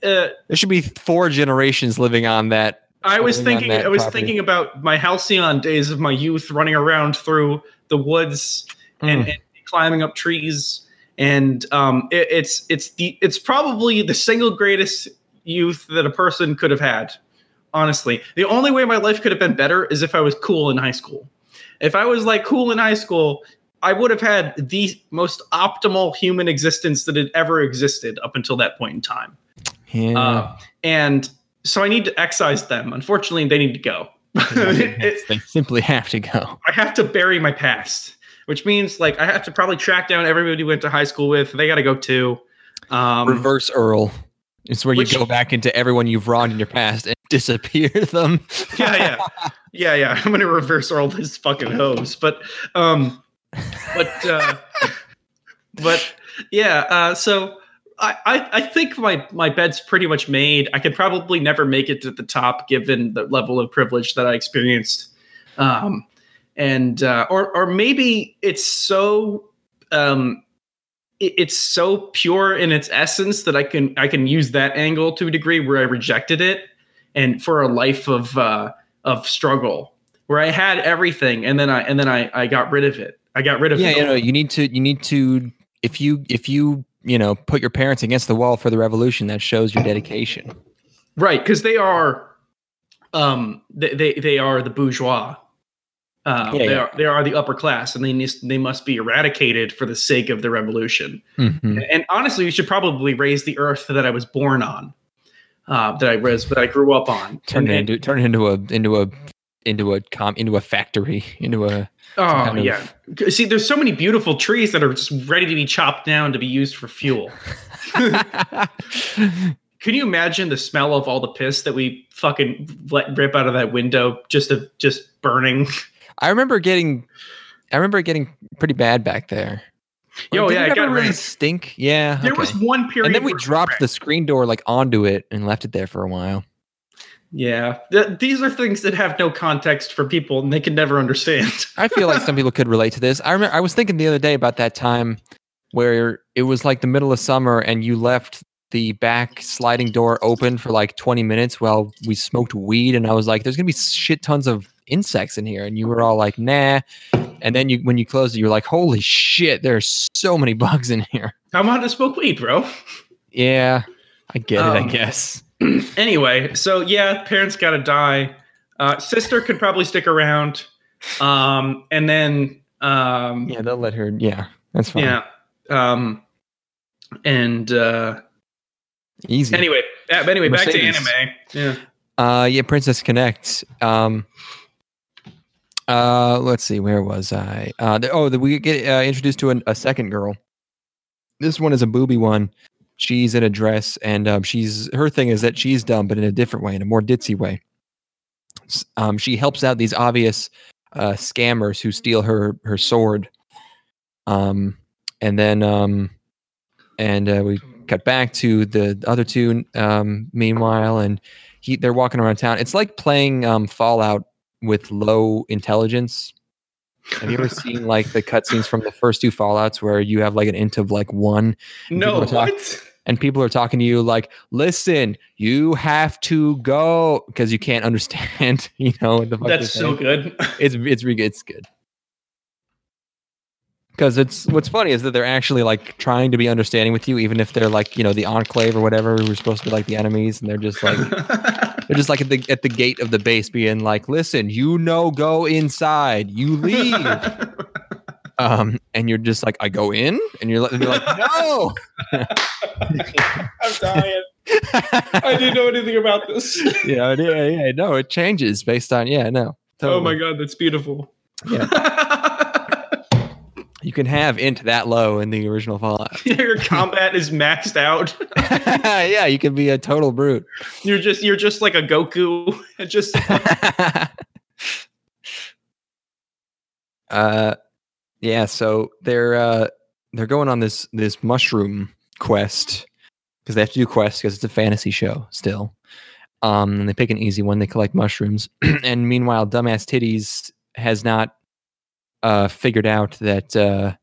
uh there should be four generations living on that. I was thinking I was property. thinking about my halcyon days of my youth running around through the woods and, Mm. and climbing up trees and um it, it's it's the it's probably the single greatest youth that a person could have had honestly. The only way my life could have been better is if i was cool in high school. If i was like cool in high school i would have had the most optimal human existence that had ever existed up until that point in time. Yeah. uh, and so i need to excise them. Unfortunately they need to go. It- they simply have to go. I have to bury my past, which means like I have to probably track down everybody we went to high school with. They got to go too. Um, Reverse Earl. It's where which- you go back into everyone you've wronged in your past and disappear them. yeah, yeah, yeah, yeah. I'm gonna reverse all this fucking hose, but um, but uh, but yeah. Uh, so I, I, I think my my bed's pretty much made. I could probably never make it to the top given the level of privilege that I experienced. Um, and uh, or or maybe it's so um, it- it's so pure in its essence that I can I can use that angle to a degree where I rejected it, and for a life of uh, of struggle where I had everything and then I and then I I got rid of it. I got rid of yeah, it. you know, you need to you need to if you if you you know put your parents against the wall for the revolution, that shows your dedication. right because they are um they, they they are the bourgeois uh, Yeah, they yeah. are they are the upper class and they nis- they must be eradicated for the sake of the revolution. Mhm. and honestly we should probably raise the earth that i was born on uh, that i was that i grew up on. Turn And- it into turn it into a into a into a com into a factory into a oh kind of- yeah. See there's so many beautiful trees that are just ready to be chopped down to be used for fuel. Can you imagine the smell of all the piss that we fucking let rip out of that window just of just burning I remember getting I remember getting pretty bad back there. Yo, Did yeah, it it got really stink. Yeah, There okay. was one period, and then we dropped the screen door like onto it and left it there for a while. Yeah, Th- these are things that have no context for people, and they can never understand. I feel like some people could relate to this. I remember I was thinking the other day about that time where it was like the middle of summer and you left the back sliding door open for like 20 minutes while we smoked weed and I was like there's going to be shit tons of insects in here and you were all like nah and then you when you closed it you were like holy shit there's so many bugs in here. I'm on to smoke weed, bro. Yeah, I get it, I Um, guess. Anyway, so yeah, parents got to die. Uh, sister could probably stick around, um, and then um, Yeah, they'll let her yeah, that's fine. yeah, um, and uh, Easy. anyway, uh, but anyway, back to Mercedes. anime. Yeah. Uh, yeah, Princess Connect. Um, uh, let's see, where was I? Uh, the, oh, the, we get uh, introduced to an, a second girl. This one is a booby one. She's in a dress, and um, she's her thing is that she's dumb, but in a different way, in a more ditzy way. Um, she helps out these obvious uh, scammers who steal her her sword. Um, and then um, and uh, we cut back to the other two. Um, meanwhile, and he they're walking around town. It's like playing um, Fallout with low intelligence. Have you ever seen like the cutscenes from the first two Fallout's where you have like an int of like one, No, talk- what? and people are talking to you like, "Listen, you have to go," because you can't understand. You know the That's so saying. good. It's it's it's good. Because it's what's funny is that they're actually like trying to be understanding with you, even if they're like you know the enclave or whatever. We're supposed to be like the enemies, and they're just like they're just like at the at the gate of the base, being like, "Listen, you know, go inside. You leave." um, and you're just like, "I go in," and you're, like- and you're like, "No." I'm dying. I didn't know anything about this. yeah, yeah, yeah. No, it changes based on yeah, no. Oh my god, that's beautiful. You can have int that low in the original Fallout. Your combat is maxed out. yeah, you can be a total brute. You're just you're just like a Goku. Just uh yeah so they're uh they're going on this this mushroom quest because they have to do quests because it's a fantasy show still um and they pick an easy one they collect mushrooms and meanwhile dumbass titties has not uh figured out that uh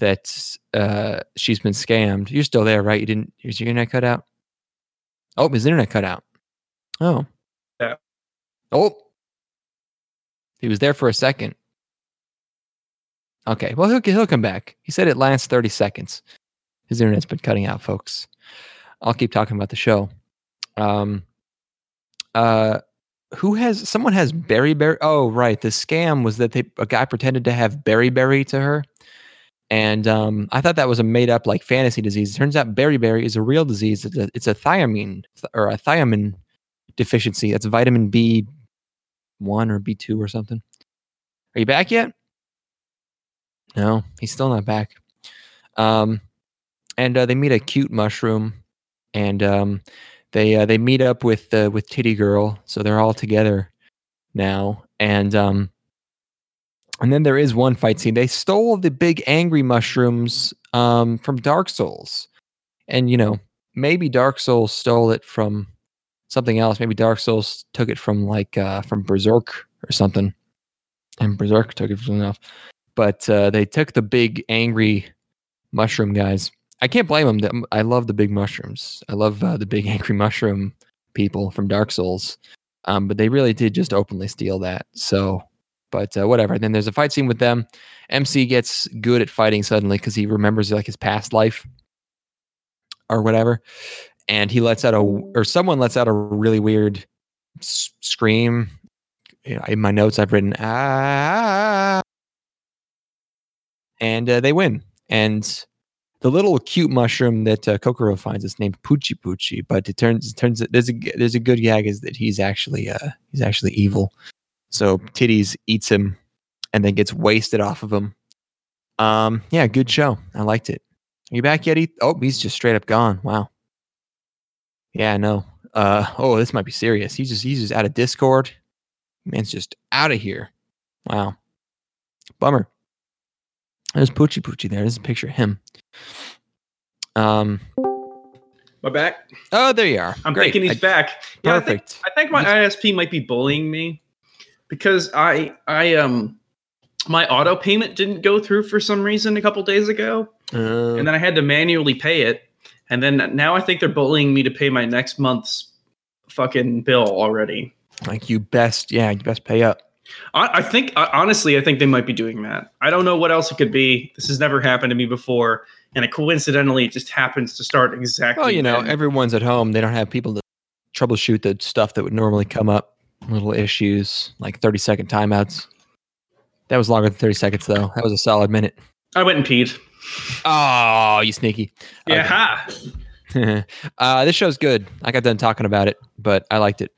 that uh she's been scammed you're still there right you didn't is your internet cut out oh his internet cut out oh Yeah. oh he was there for a second Okay. Well, he'll he'll come back. He said it lasts thirty seconds. His internet's been cutting out, folks. I'll keep talking about the show. Um. Uh, who has someone has beriberi? Oh, right. The scam was that they a guy pretended to have beriberi to her, and um, I thought that was a made up like fantasy disease. It turns out beriberi is a real disease. It's a it's a thiamine or a thiamine deficiency. That's vitamin B one or B two or something. Are you back yet? No, he's still not back. Um, and uh, they meet a cute mushroom, and um, they uh, they meet up with uh, with Titty Girl, so they're all together now. And um, and then there is one fight scene. They stole the big angry mushrooms um, from Dark Souls. and you know maybe Dark Souls stole it from something else. Maybe Dark Souls took it from like uh, from Berserk or something, and Berserk took it from else. But uh, they took the big angry mushroom guys. I can't blame them. I love the big mushrooms. I love uh, the big angry mushroom people from Dark Souls. Um, but they really did just openly steal that. So, but uh, whatever. then there's a fight scene with them. MC gets good at fighting suddenly because he remembers like his past life or whatever, and he lets out a or someone lets out a really weird s- scream. You know, in my notes, I've written ah, and uh, they win. And the little cute mushroom that uh, Kokkoro finds is named Poochie Poochie, but it turns it turns there's a there's a good gag is that he's actually uh he's actually evil. So Titties eats him and then gets wasted off of him. Um, yeah, good show. I liked it. Are you back yet? Oh, he's just straight up gone. Wow. Yeah, no. Uh, oh, this might be serious. He's just he's just out of Discord. Man's just out of here. Wow. Bummer. There's Poochie Poochie there. There's a picture of him. Um. My back. Oh, there you are. I'm Great. thinking he's I- back. Yeah, I think, perfect. I think my ISP might be bullying me because I I um my auto payment didn't go through for some reason a couple days ago, Uh, and then I had to manually pay it, and then now I think they're bullying me to pay my next month's fucking bill already. like you best, yeah, you best pay up. I, I think I- honestly, I think they might be doing that. I don't know what else it could be. This has never happened to me before, and it coincidentally it just happens to start exactly. Well, you know, then. everyone's at home. They don't have people to troubleshoot the stuff that would normally come up. Little issues like 30 second timeouts. That was longer than 30 seconds, though. That was a solid minute. I went and peed. Oh, you sneaky. Yeah, ha. uh, this show's good. I got done talking about it, but I liked it.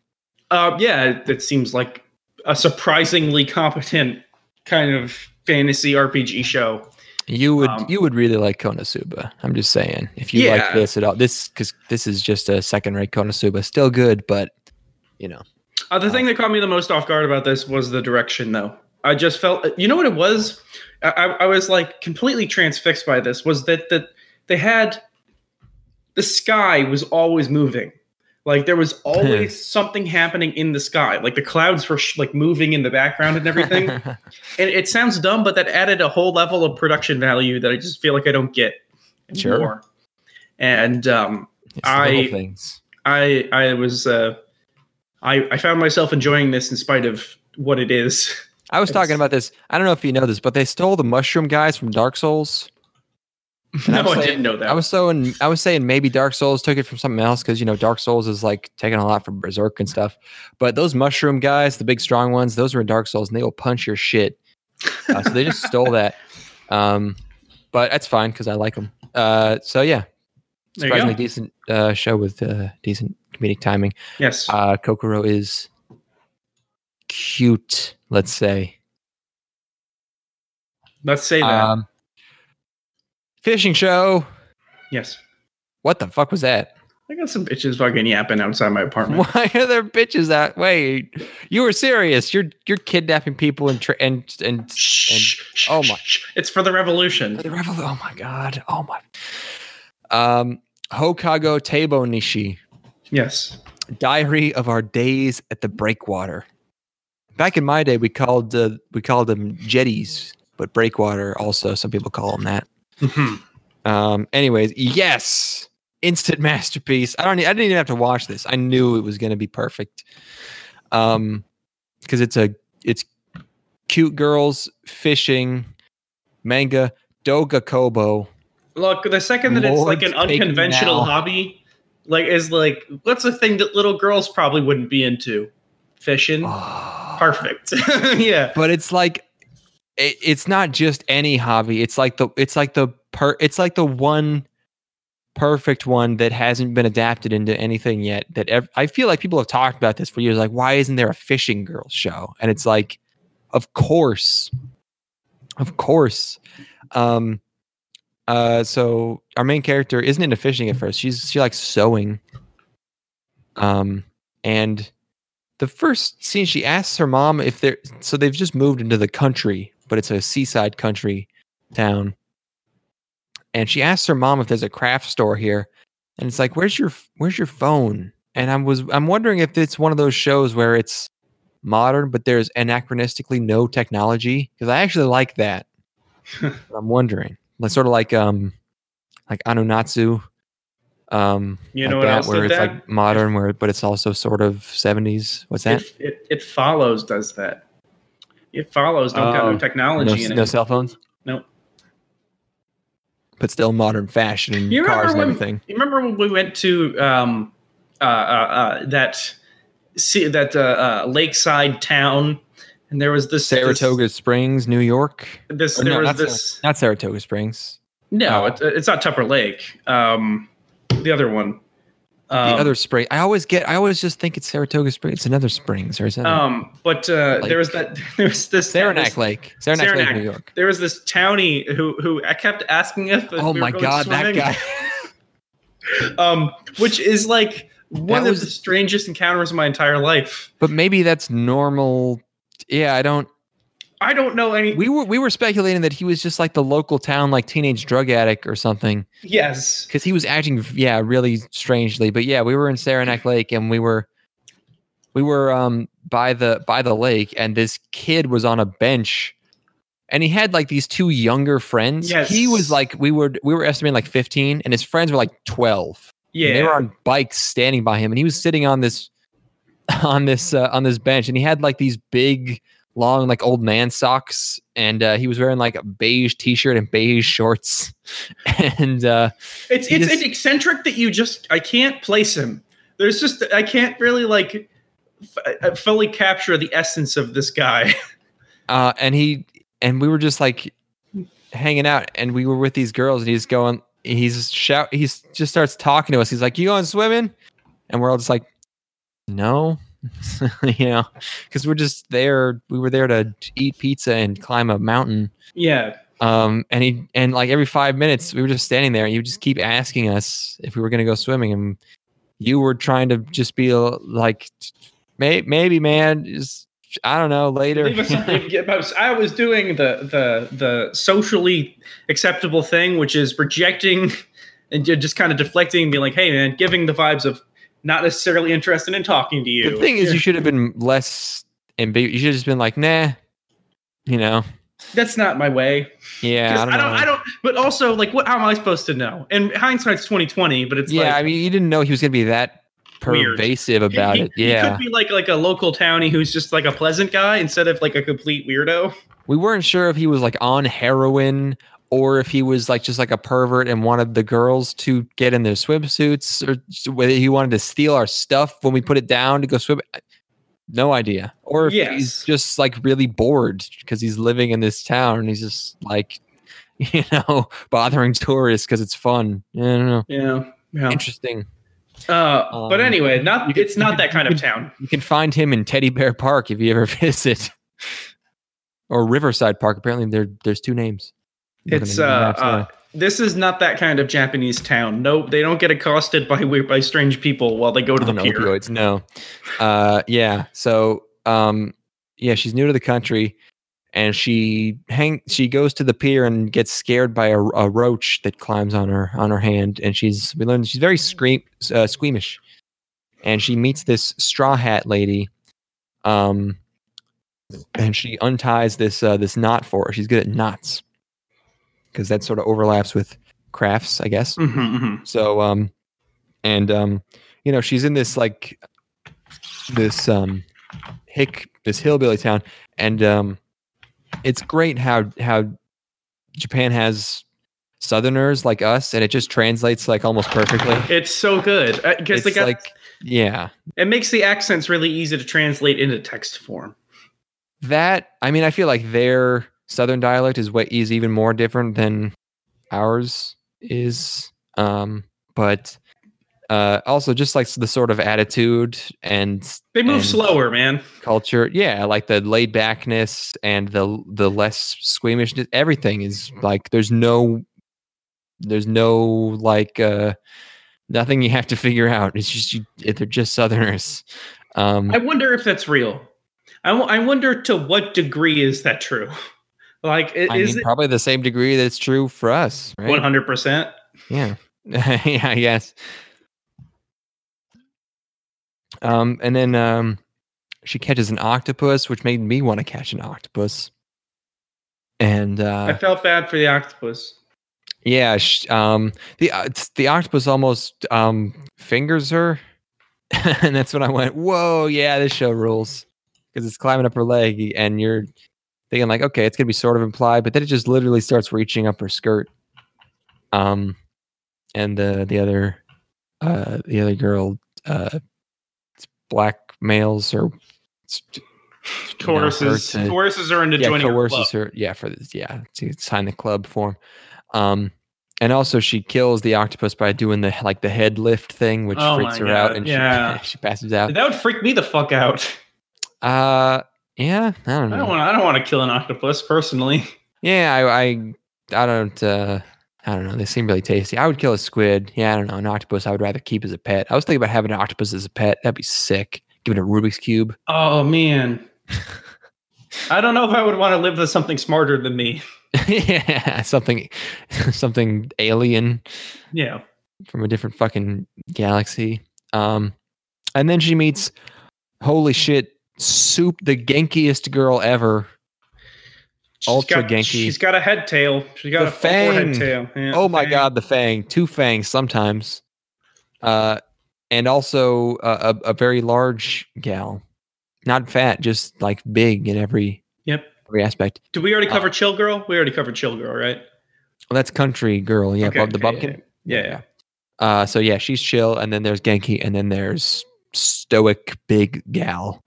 Uh, yeah, it seems like a surprisingly competent kind of fantasy RPG show. You would Um, you would really like Konosuba. I'm just saying. If you like this at all, this because this is just a second rate Konosuba. Still good, but you know. Uh, the thing that caught me the most off guard about this was the direction, though. I just felt, you know what it was? I I was like completely transfixed by this. Was that that they had the sky was always moving, like there was always something happening in the sky, like the clouds were sh- like moving in the background and everything. and it sounds dumb, but that added a whole level of production value that I just feel like I don't get Sure. And um, It's I-. I I was uh, I I found myself enjoying this in spite of what it is. I was talking about this. I don't know if you know this, but they stole the mushroom guys from Dark Souls. And no, I'm I didn't know that. I was so in, I was saying maybe Dark Souls took it from something else because you know Dark Souls is like taking a lot from Berserk and stuff. But those mushroom guys, the big strong ones, those were in Dark Souls, and they will punch your shit. Uh, so they just stole that. Um, but that's fine because I like them. Uh, so yeah, surprisingly decent uh, show with uh, decent comedic timing. yes. Uh, Kokkoro is cute, let's say. Let's say that. Um, fishing show. yes. What the fuck was that? I got some bitches fucking yapping outside my apartment. Why are there bitches that way? You were serious. You're you're kidnapping people and tra- and and Shh, shh, oh my-. It's for the revolution. For the revol- Oh my god. Oh my. Um, Houkago Teibou Nisshi, Yes. Diary of Our Days at the Breakwater. Back in my day, we called uh, we called them jetties, but breakwater also some people call them that. Mhm. Um, anyways, yes, instant masterpiece. I don't. I didn't even have to watch this. I knew it was going to be perfect. Um, because it's a it's cute girls fishing manga Doga Kobo. Look, the second that it's like an unconventional hobby, like is like what's a thing that little girls probably wouldn't be into? Fishing. Perfect. yeah. but it's like it, it's not just any hobby. It's like the it's like the per it's like the one perfect one that hasn't been adapted into anything yet that ev- i feel like people have talked about this for years like why isn't there a fishing girls show? And it's like of course of course. Um uh so our main character isn't into fishing at first. She's she likes sewing. Um and the first scene she asks her mom if they're so they've just moved into the country but it's a seaside country town and she asks her mom if there's a craft store here and it's like, "Where's your Where's your phone?" And I was I'm wondering if it's one of those shows where it's modern, but there's anachronistically no technology because I actually like that. I'm wondering, like sort of like um, like Anunatsu. Um, You like know what that, else where it's that? like modern, where but it's also sort of 70s. What's that? It, it, it follows does that. It follows don't got Oh, no no, technology in no it. cell phones. Nope. But still modern fashion and You cars and when- everything. You remember when we went to um, uh, uh, uh, that see that uh, uh, lakeside town, and there was this Saratoga Springs, New York. This, this Or there no, was Sar- this. not Saratoga Springs. No, it's, it's not Tupper Lake. Um, the other one. The Um, other spring. I always get. I always just think it's Saratoga Springs. It's another Springs or is that Um, but uh, there was that. There was this. Saranac this- Lake? Saranac, Lake, New York. There was this townie who who I kept asking if. Oh we were my god, that guy. um, which is like one That of was- the strangest encounters of my entire life. but maybe that's normal. Yeah, I don't. I don't know any. We were we were speculating that he was just like the local town like teenage drug addict or something yes, because he was acting yeah really strangely. But yeah, we were in Saranac Lake and we were we were um by the by the lake and this kid was on a bench and he had like these two younger friends. Yes, He was like we were we were estimating like 15 and his friends were like 12. yeah. And they were on bikes standing by him and he was sitting on this on this uh, on this bench and he had like these big long like old man socks and uh, he was wearing like a beige t-shirt and beige shorts and uh it's it's, just- it's eccentric that you just I can't place him. There's just I can't really like f- uh, fully capture the essence of this guy. uh and he and we were just like hanging out and we were with these girls and he's going he's shout he's just starts talking to us he's like you going swimming and we're all just like no you know because we're just there we were there to eat pizza and climb a mountain. Yeah, um and he and like every five minutes we were just standing there and you just keep asking us if we were going to go swimming and you were trying to just be uh, like may, maybe man just i don't know later. Leave us something- yeah, but I was doing the the the socially acceptable thing, which is rejecting and ju- just kind of deflecting, and being like, "Hey, man," giving the vibes of not necessarily interested in talking to you. the thing is you should have been less ambiguous you should have just been like nah you know that's not my way. Yeah, I don't, I don't. I don't. But also, like, what? How am I supposed to know? And hindsight's twenty twenty. But it's yeah like, i mean you didn't know he was going to be that pervasive he- about he, it He yeah could be like like a local townie who's just like a pleasant guy instead of like a complete weirdo. we weren't sure if he was like on heroin or if he was like just like a pervert and wanted the girls to get in their swimsuits or whether he wanted to steal our stuff when we put it down to go swim no idea or if he's just like really bored because he's living in this town and he's just like you know bothering tourists because it's fun i don't know Yeah. Yeah. interesting Uh, but Um, anyway, not could- it's not that kind of town. you can find him in teddy bear park if you ever visit or riverside park apparently there, there's two names It's uh, the uh this is not that kind of Japanese town. Nope, they don't get accosted by by strange people while they go to the on pier. opioids. No. Uh, yeah. So, um, yeah, she's new to the country, and she hang. She goes to the pier and gets scared by a, a roach that climbs on her on her hand, and she's we learn she's very scream uh, squeamish, and she meets this straw hat lady, um, and she unties this uh, this knot for her. She's good at knots because that sort of overlaps with crafts, I guess. Mhm, mhm. So um and um you know she's in this like this um hick this hillbilly town and um it's great how how Japan has southerners like us and it just translates like almost perfectly. It's so good because they got like yeah. it makes the accents really easy to translate into text form. That I mean I feel like their southern dialect is what is even more different than ours is um but uh also just like the sort of attitude and They move And- slower, man. culture yeah like the laid backness and the the less squeamishness everything is like there's no there's no like uh nothing you have to figure out it's just you they're just southerners um I wonder if that's real. I, w- I wonder to what degree is that true? Like, i- I is mean, it probably the same degree that's true for us right one hundred percent? yeah yeah i guess Um, and then um, she catches an octopus, which made me want to catch an octopus. And I uh, felt bad for the octopus. yeah, sh- um, the uh, the octopus almost um, fingers her, and that's when I went, "Whoa, yeah, this show rules," because it's climbing up her leg, and you're thinking like, "Okay, it's gonna be sort of implied," but then it just literally starts reaching up her skirt. Um, and the the other uh, the other girl uh, blackmails or s- you know, her Coerces, to- coerces her into yeah, joining her coerces club. her. Yeah, for this, yeah, to sign the club form. Um, and also she kills the octopus by doing the like the head lift thing, which Oh freaks her out, and yeah. she she passes out. That would freak me the fuck out. Uh, yeah, I don't know. I don't want. I don't want to kill an octopus personally. yeah, I, I, I don't. uh I don't know. They seem really tasty. I would kill a squid. Yeah, I don't know. An octopus, I would rather keep as a pet. I was thinking about having an octopus as a pet. That'd be sick. Give it a Rubik's cube. Oh man. I don't know if I would want to live with something smarter than me. yeah, something, something alien. Yeah. from a different fucking galaxy. Um, and then she meets, holy shit, soup, the genkiest girl ever. She's Ultra got, Genki. She's got a head tail. She's got The a forehead fang. tail. Yeah, oh my fang. god, the fang, two fangs sometimes, uh, and also a, a, a very large gal, not fat, just like big in every Yep. every aspect. Did we already Uh, cover Chill Girl? We already covered Chill Girl, right? Well, that's country girl, yeah, Okay, Bob the okay, bumpkin. Yeah. yeah. Uh, so yeah, she's chill, and then there's Genki, and then there's stoic big gal,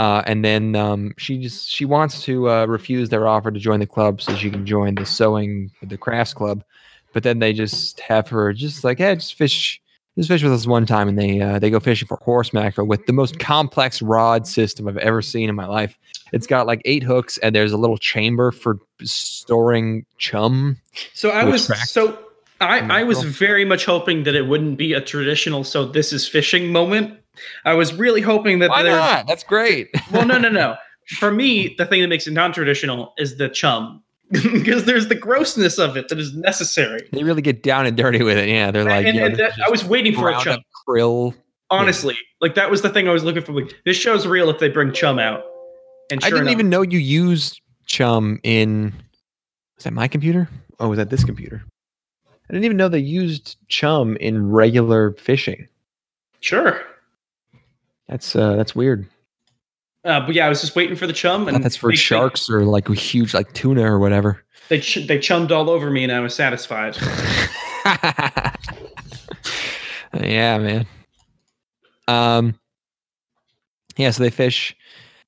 uh, and then um, she just she wants to uh, refuse their offer to join the club so she can join the sewing the crafts club, but then they just have her just like, hey, just fish, just fish with us one time, and they uh, they go fishing for horse mackerel with the most complex rod system I've ever seen in my life. It's got like eight hooks, and there's a little chamber for storing chum. So I was so I, I was very much hoping that it wouldn't be a traditional so this is fishing moment. I was really hoping that Why not? That's great. well no no no. For me, the thing that makes it non-traditional is the chum. because there's the grossness of it that is necessary. They really get down and dirty with it. Yeah, they're like, and, and that, I was waiting for a chum. krill. Honestly, like that was the thing I was looking for. Like, this show's real if they bring chum out. And I didn't enough, even know you used chum in. Is that my computer? Oh, was that this computer? I didn't even know they used chum in regular fishing. sure. That's uh, that's weird. Uh, but yeah, I was just waiting for the chum, and that's for they- sharks or like huge like tuna or whatever. They they, ch- they chummed all over me, and I was satisfied. yeah, man. Um, yeah. So they fish.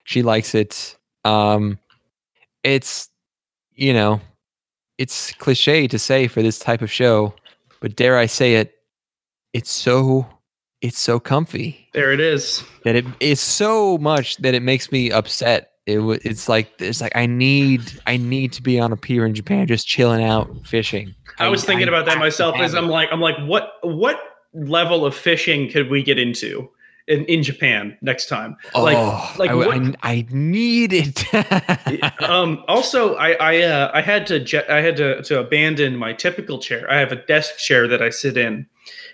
She likes it. Um, it's you know, it's cliche to say for this type of show, but dare I say it, it's so it's so comfy There it is. that it is so much that it makes me upset. It wa it's like it's like I need I need to be on a pier in Japan just chilling out fishing. I was thinking about that to myself. As. I'm like, I'm like, what what level of fishing could we get into in, in Japan next time? Like, oh, like I, what- I, I need it. um, also, I I uh, I had to je- I had to to abandon my typical chair. I have a desk chair that I sit in,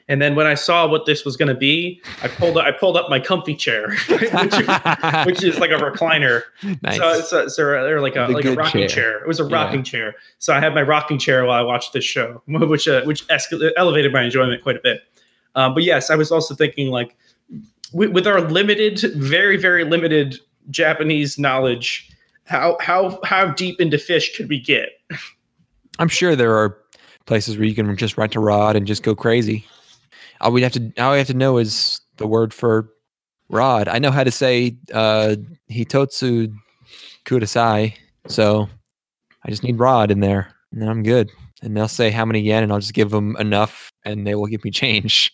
and then when I saw what this was going to be, I pulled I pulled up my comfy chair, which, is, which is like a recliner. nice. So, so, so they're like a The like a rocking chair. chair. It was a Yeah. rocking chair. So I had my rocking chair while I watched this show, which uh, which escal- elevated my enjoyment quite a bit. Um, but yes, I was also thinking like with, with our limited, very very limited Japanese knowledge, how how how deep into fish could we get? I'm sure there are places where you can just rent a rod and just go crazy. All we have to all we have to know is the word for rod. I know how to say uh, hitotsu kudasai, so I just need rod in there, and then I'm good. And they'll say how many yen, and I'll just give them enough, and they will give me change.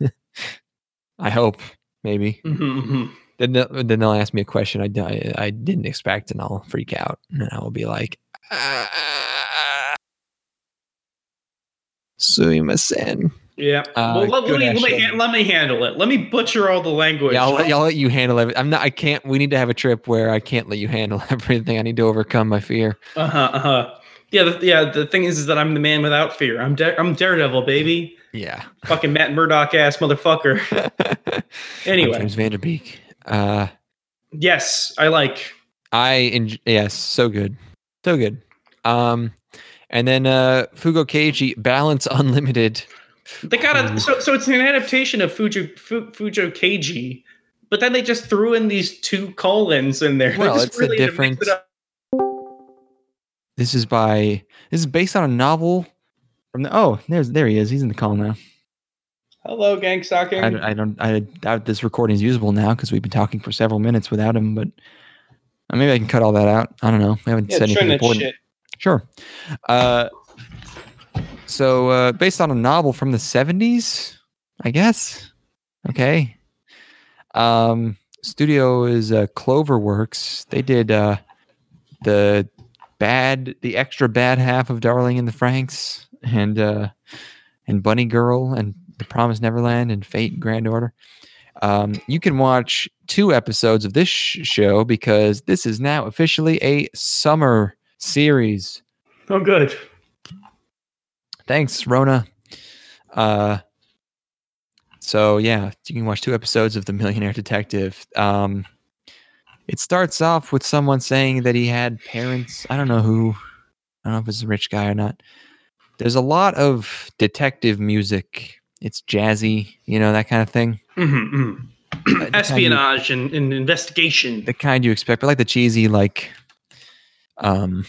I hope, maybe. Mhm, Then they'll, then they'll ask me a question I, I, I didn't expect, and I'll freak out, and I will be like, ah, "Sumimasen." Yeah. Uh, well, let, me let me, let me handle it. Let me butcher all the language. Yeah, I'll let, I'll let you handle it. I'm not. I can't. We need to have a trip where I can't let you handle everything. I need to overcome my fear. Uh huh. Uh huh. Yeah. The, yeah. The thing is, is that I'm the man without fear. I'm da- I'm Daredevil, baby. Yeah. Fucking Matt Murdock ass motherfucker. Anyway, James Van Der Beek. Uh, yes, I like. I enj- yes, so good, so good. Um, and then uh, Fugou Keiji Balance Unlimited. They got Mm. a so so it's an adaptation of Fujo Fu, Fujo Keiji, but then they just threw in these two colons in there. Well, it's a really mix different-. This is by this is based on a novel from the oh there's there he is he's in the call now. Hello, gang stalking. I, don't- I don't I doubt this recording is usable now because we've been talking for several minutes without him, but uh, maybe I can cut all that out. I don't know. We haven't yeah, said anything important. shit. Sure. Uh, so uh, based on a novel from the seventies, I guess. Okay. Um, studio is uh, Cloverworks. They did uh, the bad, the extra bad half of Darling in the Franxx, and uh, and Bunny Girl, and The Promised Neverland, and Fate Grand Order. Um, you can watch two episodes of this sh- show because this is now officially a summer series. Oh, good. Thanks, Rona. Uh, so yeah, you can watch two episodes of The Millionaire Detective. Um, it starts off with someone saying that he had parents. I don't know who. I don't know if it's a rich guy or not. There's a lot of detective music. It's jazzy, you know that kind of thing. hmm the kind you- Espionage and, and investigation. the kind you expect, but like the cheesy, like, um,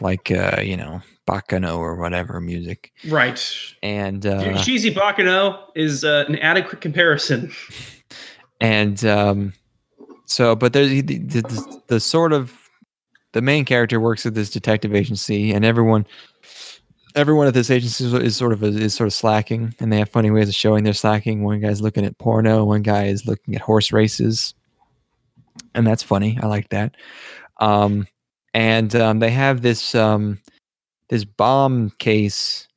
like uh, you know, Baccano or whatever music, right. and uh, Cheesy Baccano is uh, an adequate comparison. and um, so, but there's the, the, the, sort of the main character works at this detective agency, and everyone. Everyone at this agency is, is sort of is sort of slacking, and they have funny ways of showing they're slacking. One guy's looking at porno, one guy is looking at horse races, and that's funny. I like that. Um, and um, they have this um, this bomb case,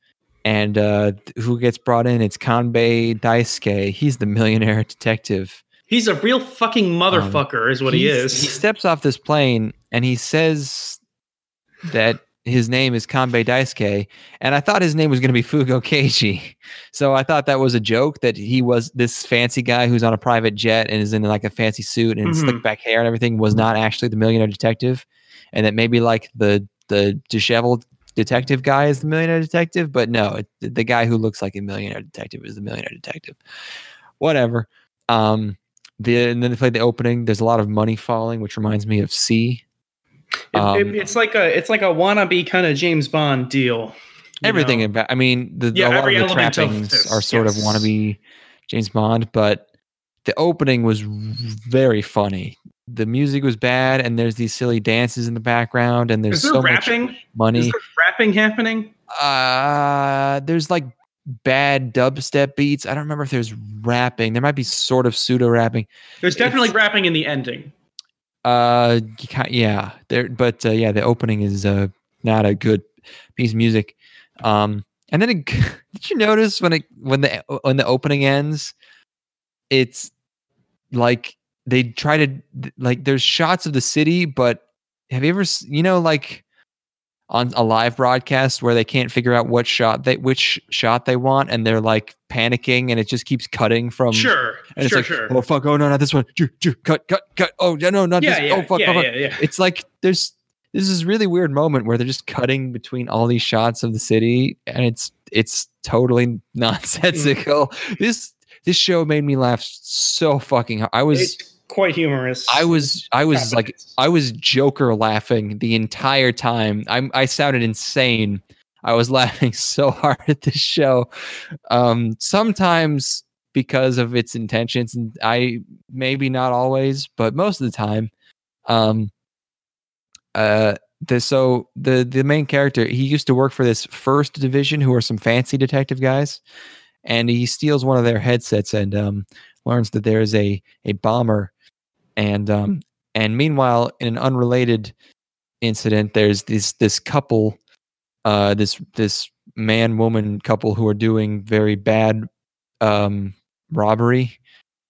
and uh, who gets brought in? It's Kanbei Daisuke. He's the millionaire detective. He's a real fucking motherfucker, is what he is. He steps off this plane and he says that his name is Kanbei Daisuke, and I thought his name was going to be Fugou Keiji. So I thought that was a joke that he was this fancy guy who's on a private jet and is in like a fancy suit and Mhm. slick back hair and everything was not actually the millionaire detective, and that maybe like the the disheveled detective guy is the millionaire detective, but no, it, the guy who looks like a millionaire detective is the millionaire detective. Whatever. Um, the and then they played the opening. There's a lot of money falling, which reminds me of C. Um, it- it's like a it's like a wannabe kind of James Bond deal. everything know? about. I mean, the, Yeah, a lot of the element of trappings are sort yes. of wannabe James Bond, but the opening was very funny. The music was bad, and there's these silly dances in the background, and there's there so rapping? much money. Is there rapping happening? uh, there's like bad dubstep beats. I don't remember if there's rapping. There might be sort of pseudo rapping. There's definitely It's- rapping in the ending. Uh, yeah, there, but uh, yeah, the opening is uh not a good piece of music. Um, and then it, did you notice when it when the when the opening ends, it's like they try to like there's shots of the city, but have you ever you know like on a live broadcast where they can't figure out what shot they which shot they want and they're like panicking and it just keeps cutting from sure, and it's sure, like sure. oh fuck oh no not this one cut cut cut oh yeah no not yeah, this oh, yeah, oh fuck yeah, fuck. yeah, yeah. it's like there's this is really weird moment where they're just cutting between all these shots of the city and it's it's totally nonsensical mm. this this show made me laugh so fucking hard i was It's quite humorous. i was i was like I was Joker laughing the entire time. I I sounded insane. I was laughing so hard at this show. Um, sometimes because of its intentions, and I maybe not always, but most of the time. Um, uh, the so the the main character he used to work for this first division, who are some fancy detective guys, and he steals one of their headsets and um learns that there is a a bomber, and um and meanwhile, in an unrelated incident, there's this this couple, uh, this this man woman couple who are doing very bad um, robbery,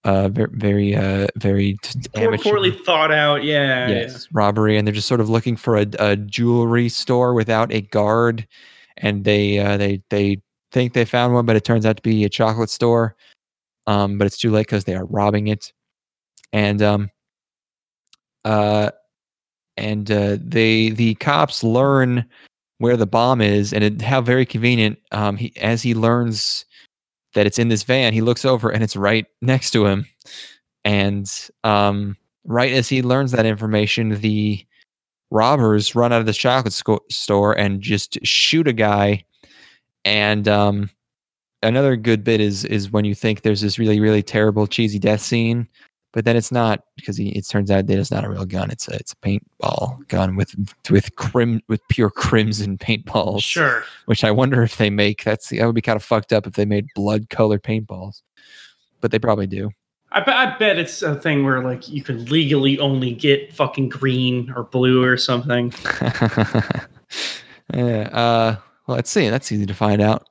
uh, very very uh, very Poor, poorly thought out. Yeah, yes, robbery, and they're just sort of looking for a, a jewelry store without a guard, and they uh, they they think they found one, but it turns out to be a chocolate store. Um, but it's too late because they are robbing it, and um, uh, and uh, they the cops learn where the bomb is, and it, how very convenient. Um, he as he learns that it's in this van, he looks over and it's right next to him, and um, right as he learns that information, the robbers run out of the chocolate sco- store and just shoot a guy. And um, another good bit is is when you think there's this really really terrible cheesy death scene, but then it's not because he, it turns out that it's not a real gun. It's a it's a paintball gun with with crim with pure crimson paintballs. Sure. Which I wonder if they make. That's that would be kind of fucked up if they made blood colored paintballs, but they probably do. I, bet- I bet it's a thing where like you can legally only get fucking green or blue or something. yeah. Uh, well, let's see. That's easy to find out.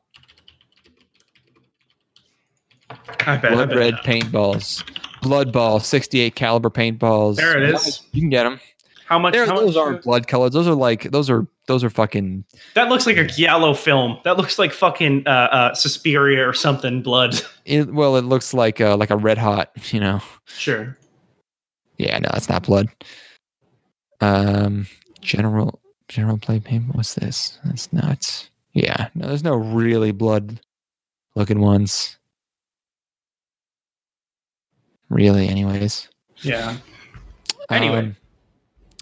I bet. I Blood bet. red paintballs. Blood ball, 68 caliber paintballs. There it is. You can get them. How much? How those much- aren't blood colors. Those are like those are those are fucking. That looks like a yellow film. That looks like fucking uh, uh, Suspiria or something. Blood. It, well, it looks like uh, like a red hot. You know. Sure. Yeah, no, it's not blood. Um, general general play paint. What's this? That's nuts. Yeah, no, there's no really blood looking ones. Really, anyways. Yeah. Anyway. Um,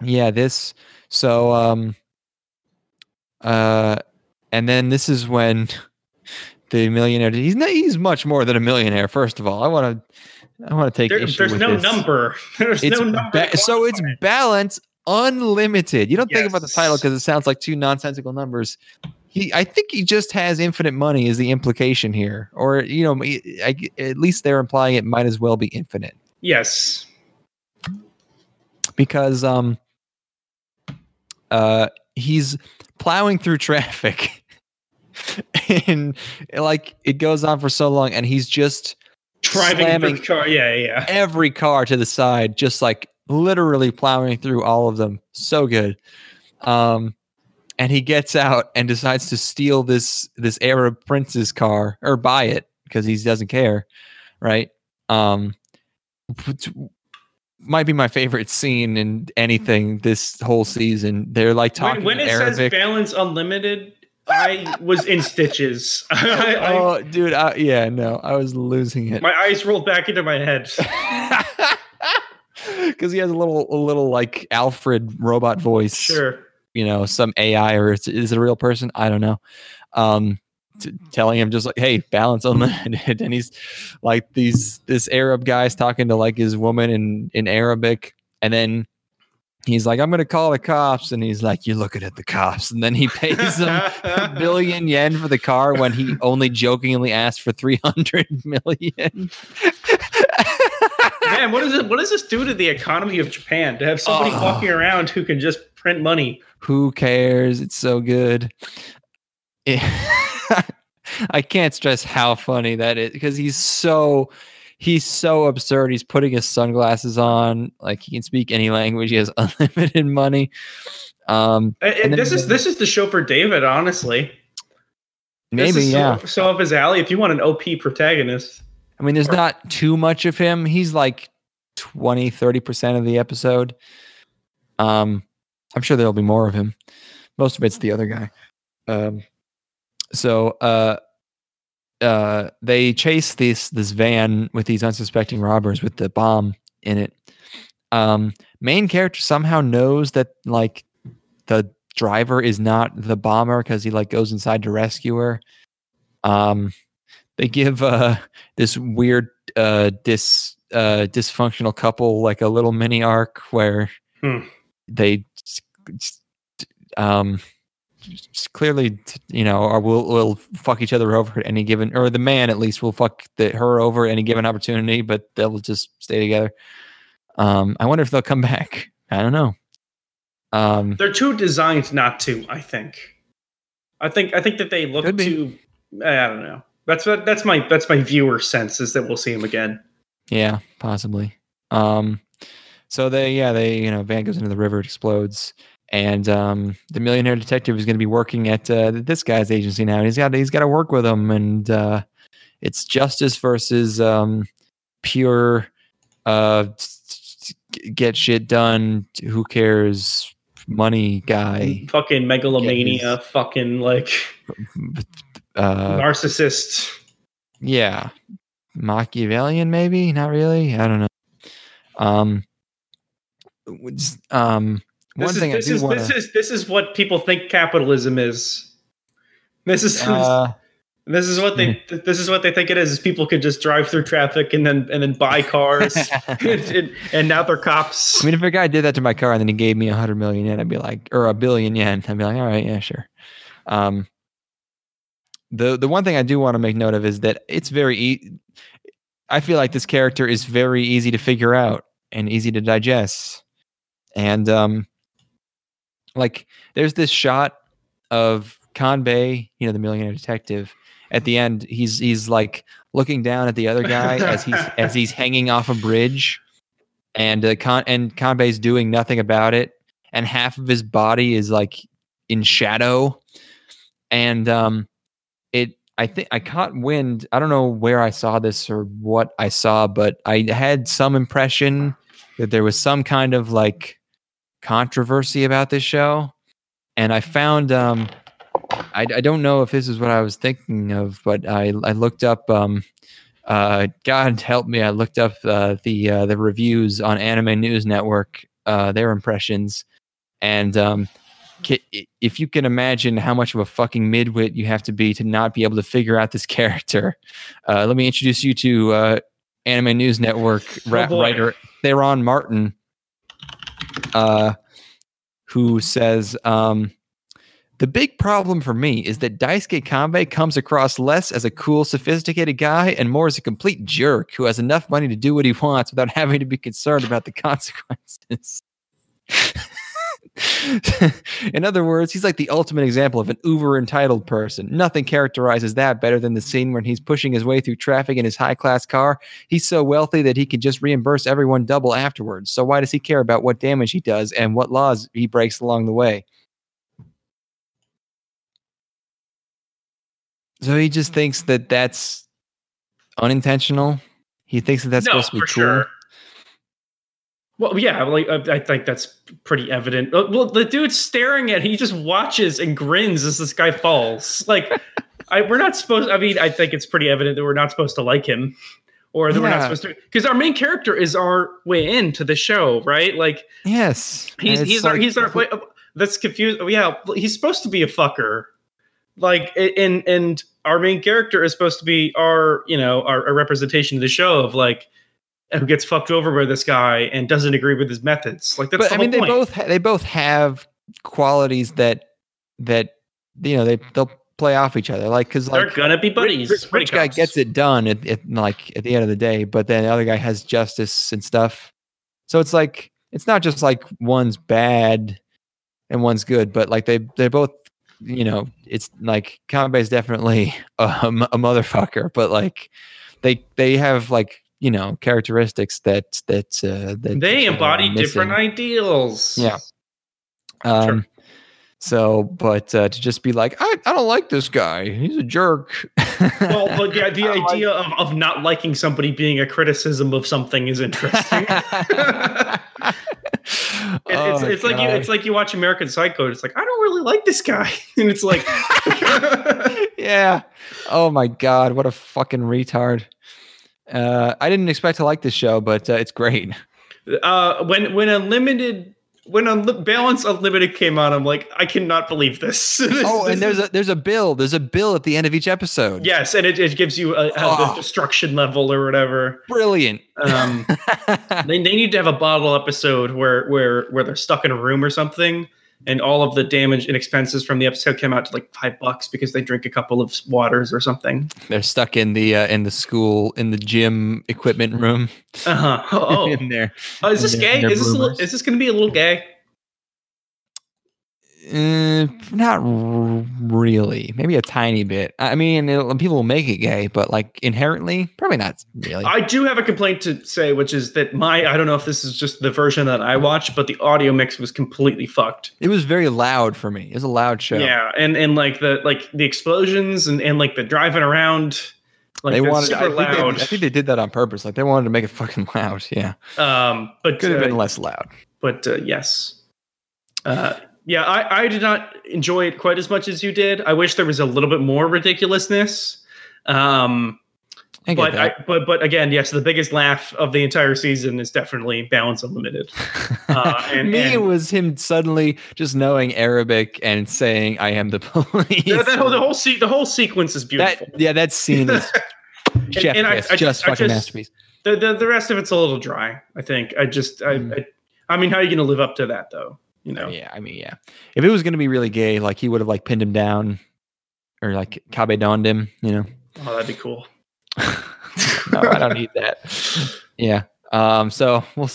yeah, this so um uh and then this is when the millionaire he's not he's much more than a millionaire first of all. I want to I want to take There- there's no this. number. There's It's no number. ba- so it's balance unlimited. You don't think about the title because it sounds like two nonsensical numbers. He, I think he just has infinite money is the implication here, or you know, I, at least they're implying it might as well be infinite yes. because um, uh, he's plowing through traffic, and like it goes on for so long, and he's just Driving slamming car. Yeah, yeah, yeah. every car to the side, just like literally plowing through all of them. So good. Um, and he gets out and decides to steal this this Arab prince's car or buy it because he doesn't care, right? Um, might be my favorite scene in anything this whole season. They're like talking When, when it says balance unlimited, I was in stitches. I, I, oh, dude! I, yeah, no, I was losing it. my eyes rolled back into my head. because he has a little a little like alfred robot voice Sure. You know some ai or is, is it a real person? I don't know. Um t- telling him just like hey balance unlimited and he's like these this arab guy's talking to like his woman in in arabic. And then he's like i'm gonna call the cops. And he's like you're looking at the cops. And then he pays them a billion yen for the car when he only jokingly asked for 300 million. Man, what is it? What does this do to the economy of Japan to have somebody Oh. walking around who can just print money? Who cares? It's so good. It- I can't stress how funny that is because he's so he's so absurd. He's putting his sunglasses on, like he can speak any language. He has unlimited money. Um, Uh, And this then- is this is the show for David, honestly. This maybe is so- yeah. So, up his alley. If you want an OP protagonist, I mean, there's not too much of him. He's like 20, 30% of the episode. Um, I'm sure there'll be more of him. Most of it's the other guy. Um, so uh, uh, they chase this this van with these unsuspecting robbers with the bomb in it. Um, main character somehow knows that like the driver is not the bomber because he like goes inside to rescue her. Um, they give uh this weird uh dis uh dysfunctional couple like a little mini arc where Hmm. They um clearly you know or will will fuck each other over at any given or the man at least will fuck the, her over at any given opportunity but they'll just stay together um i wonder if they'll come back i don't know um they're too designed not to. I think. I think. I think that they look too. I don't know. That's what. That's my. That's my viewer sense is that we'll see him again. Yeah, possibly. Um, so they, yeah, they, you know, van goes into the river, it explodes, and um, the millionaire detective is going to be working at uh, this guy's agency now. And he's got he's got to work with him, and uh, it's justice versus um, pure uh, get shit done. Who cares? Money guy. fucking megalomania, his- fucking like Uh, narcissist. yeah machiavellian maybe not really i don't know um um one This is thing i do is want this is this is what people think capitalism is. This is uh, this is what they this is what they think it is. is People could just drive through traffic and then and then buy cars, and, and, and now they're cops. i mean if a guy did that to my car and then he gave me a hundred million yen i'd be like or a billion yen i'd be like all right yeah sure um the the one thing i do want to make note of is that it's very e- i feel like this character is very easy to figure out and easy to digest and um like there's this shot of Kanbei, you know, the millionaire detective. At the end, he's he's like looking down at the other guy as he's as he's hanging off a bridge, and uh, Con and Kanbei's doing nothing about it, and half of his body is like in shadow, and um, it I think I caught wind. I don't know where I saw this or what I saw, but I had some impression that there was some kind of like controversy about this show and i found um I, I don't know if this is what i was thinking of but i i looked up um uh god help me i looked up uh, the uh, the reviews on anime news network uh their impressions and um if you can imagine how much of a fucking midwit you have to be to not be able to figure out this character uh let me introduce you to uh anime news network boy. writer theron martin uh, who says, um, the big problem for me is that Daisuke Kanbei comes across less as a cool, sophisticated guy and more as a complete jerk who has enough money to do what he wants without having to be concerned about the consequences. in other words, he's like the ultimate example of an uber entitled person. Nothing characterizes that better than the scene when he's pushing his way through traffic in his high class car He's so wealthy that he can just reimburse everyone double afterwards. So why does he care about what damage he does and what laws he breaks along the way? So he just thinks that that's unintentional. He thinks that that's no, supposed to be cool. sure. Well, yeah, like I, I think that's pretty evident. Uh, Well, the dude's staring at. He just watches and grins as this guy falls. Like, I we're not supposed. I mean, I think it's pretty evident that we're not supposed to like him, or that we're not supposed to, because our main character is our way into the show, right? Like, Yes, he's he's our he's our. Uh, that's confused. Yeah, he's supposed to be a fucker. Like, and and our main character is supposed to be our you know our, a representation of the show of like who gets fucked over by this guy and doesn't agree with his methods. Like that's but I mean, they point. both ha- they both have qualities that that you know they they'll play off each other. Like because They're gonna be buddies. rich, rich guy gets it done at, at like at the end of the day, but then the other guy has justice and stuff. So it's like it's not just like one's bad and one's good, but like they they're both you know it's like Kanbei is definitely a motherfucker, but like they they have like you know characteristics that that uh, that They uh, embody different ideals. Yeah. Um, So, but uh, to just be like, I, I don't like this guy. He's a jerk. Well, but the, the I like- idea of, of not liking somebody being a criticism of something is interesting. It- Oh it's like you it's like you watch American Psycho. It's like I don't really like this guy, and it's like yeah. Oh my god, what a fucking retard. Uh, I didn't expect to like this show, but uh, it's great. uh, when when Unlimited when Unli- Balance Unlimited came out, I'm like I cannot believe this. This- Oh, this and there's a there's a bill. There's a bill at the end of each episode. yes, and it, it gives you a, a- Oh. destruction level or whatever. brilliant. Um, they, they need to have a bottle episode where where where they're stuck in a room or something and all of the damage and expenses from the episode came out to like five bucks because they drink a couple of waters or something. They're stuck in the uh, in the school in the gym equipment room. uh-huh. Oh, in there. oh is this gay? is this a little, is this going to be a little gay Uh, not r- really. Maybe a tiny bit. I mean, it'll- people will make it gay, but like inherently, probably not really. I do have a complaint to say, which is that my I don't know if this is just the version that I watched, but the audio mix was completely fucked. it was very loud for me. It was a loud show. Yeah, and and like the like the explosions and and like the driving around, like they wanted. I super think they, loud. I think they did that on purpose. Like they wanted to make it fucking loud. Yeah, um, but could have uh, been less loud. but uh, yes, uh, yeah, I I did not enjoy it quite as much as you did. I wish there was a little bit more ridiculousness. Um, I but I, but but again, yes, the biggest laugh of the entire season is definitely Balance Unlimited. uh, and- me, it and- was him suddenly just knowing Arabic and saying, "I am the police." Yeah, that whole, the whole se- the whole sequence is beautiful. That- yeah, that scene is chef and I- kiss, I just I fucking just- masterpiece. the, the the rest of it's a little dry. I think. I just I Mm. I, I mean, how are you going to live up to that though? You know. Yeah, I mean, yeah. If it was gonna be really gay, like he would have like pinned him down, or like Kabe donned him. You know. Oh, that'd be cool. no, I don't need that. Yeah. Um. So we'll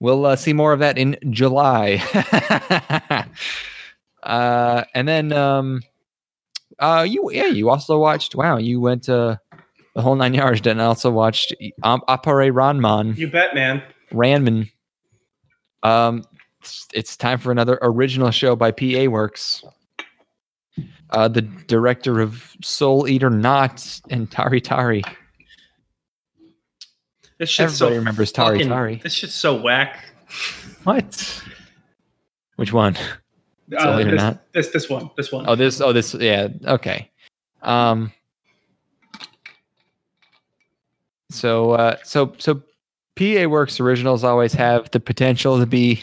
we'll uh, see more of that in July. uh, and then um, uh, you yeah, you also watched. Wow, you went uh the whole nine yards. And also watched um, Appare Ranman. You bet, man. Ranman. Um, it's, it's time for another original show by PA Works. Uh, the director of Soul Eater Not and Tari Tari. This shit's so Everybody remembers Tari fucking- Tari. This shit's so whack. What? Which one? Uh, Soul Eater this, Not? this this one. This one. Oh, this. Oh, this. Yeah. Okay. Um. So, uh, so, so, PA Works originals always have the potential to be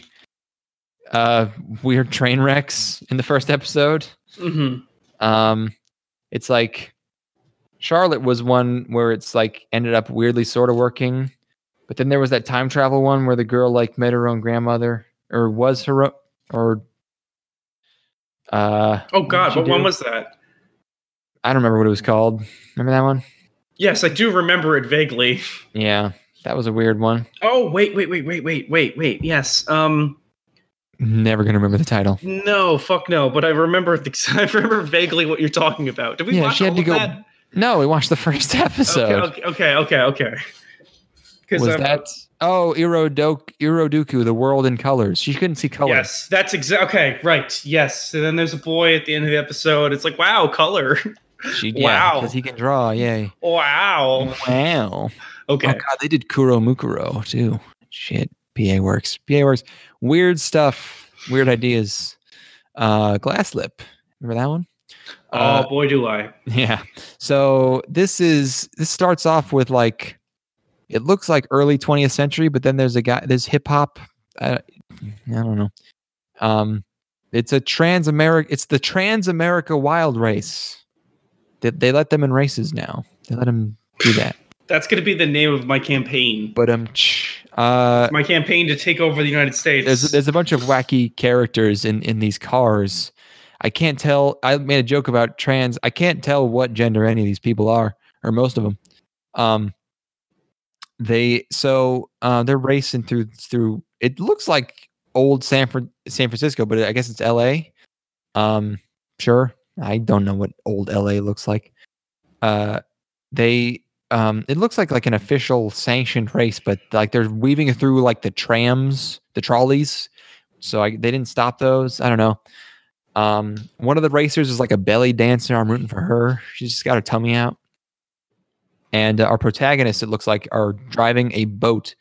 uh weird train wrecks in the first episode. hmm Um, it's like Charlotte was one where it's like ended up weirdly sort of working, but then there was that time travel one where the girl like met her own grandmother or was her or uh Oh God, she what one was that? I don't remember what it was called. Remember that one? Yes, I do remember it vaguely. Yeah, that was a weird one. Oh wait, wait, wait, wait, wait, wait, wait. Yes. Um. Never gonna remember the title. No, fuck no. But I remember the. I remember vaguely what you're talking about. Did we Yeah, watch she had to go. that? No, we watched the first episode. Okay, okay, okay, okay. Was um, that oh Irodok Iroduku, the world in colors? She couldn't see color. Yes, that's exactly. Okay, right. Yes, and then there's a boy at the end of the episode. It's like, wow, color. She Wow. because he can draw. Yay! wow. Wow. Okay. Oh god, they did Kuro Mukuro too. Shit. PA works. PA works. Weird stuff. Weird ideas. Uh glass lip. Remember that one? oh Uh, boy, do I. yeah. So this is this starts off with like it looks like early 20th century, but then there's a guy there's hip hop. I, I don't know. Um it's a trans America it's the Trans America Wild Race. They, they let them in races now. They let them do that. That's going to be the name of my campaign. But um ch- uh My campaign to take over the United States. there's there's a bunch of wacky characters in in these cars. I can't tell. I made a joke about trans. I can't tell what gender any of these people are, or most of them. Um, they so uh, they're racing through through. It looks like old San Fran- San Francisco, but I guess it's L.A. Um, sure. I don't know what old L.A. looks like. Uh, they um, it looks like like an official sanctioned race, but like they're weaving it through like the trams, the trolleys. So I, they didn't stop those. I don't know. Um, one of the racers is like a belly dancer. I'm rooting for her. She's just got her tummy out. And uh, our protagonists, it looks like, are driving a boat.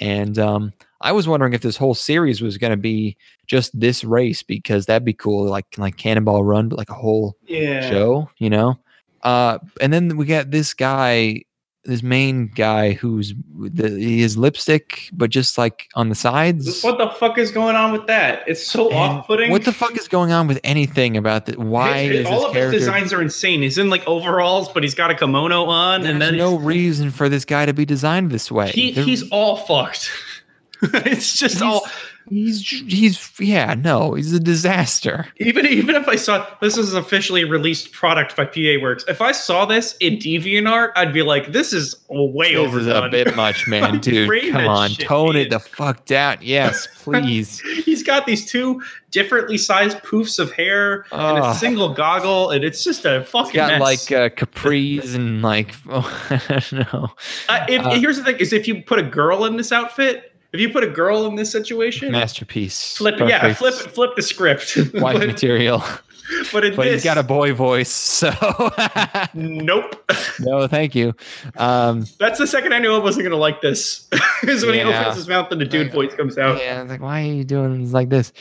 And um, I was wondering if this whole series was going to be just this race because that'd be cool, like like Cannonball Run, but like a whole yeah. show, you know. Uh, and then we got this guy, this main guy who's the, he is lipstick, but just like on the sides. What the fuck is going on with that? It's so And off-putting. What the fuck is going on with anything about that? Why His- is all of character? his designs are insane. He's in like overalls, but he's got a kimono on, There's and then no he's- reason for this guy to be designed this way. he, he's all fucked. it's just all He's he's yeah no he's a disaster. even even if I saw this is officially released product by PA Works, if I saw this in DeviantArt, I'd be like, this is way This is a bit much, man, dude. Come on, shit, tone it the fuck down. Yes, please. He's got these two differently sized poofs of hair and a single goggle, and it's just a fucking He's got mess. like uh, capris and like oh, I don't know. Uh, if, uh, here's the thing: is if you put a girl in this outfit, if you put a girl in this situation, Masterpiece. flip it, yeah, flip flip the script. Wife but, material. but in But this, he's got a boy voice, so nope. no, thank you. Um, That's the second I knew I wasn't gonna like this. is when he opens his mouth and the dude voice comes out. yeah, like why are you doing this like this?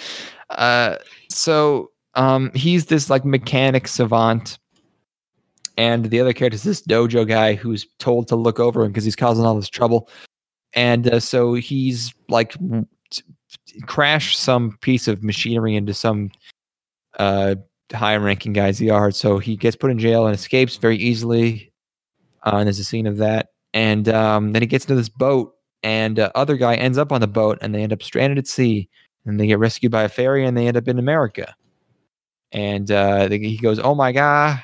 Uh, so um, he's this like mechanic savant, and the other character is this dojo guy who's told to look over him because he's causing all this trouble, and uh, so he's like w- t- t- crashed some piece of machinery into some uh high-ranking guy's yard, so he gets put in jail and escapes very easily. Uh, and there's a scene of that, and um, then he gets into this boat and uh, other guy ends up on the boat and they end up stranded at sea and they get rescued by a ferry and they end up in america and uh, they, he goes oh my god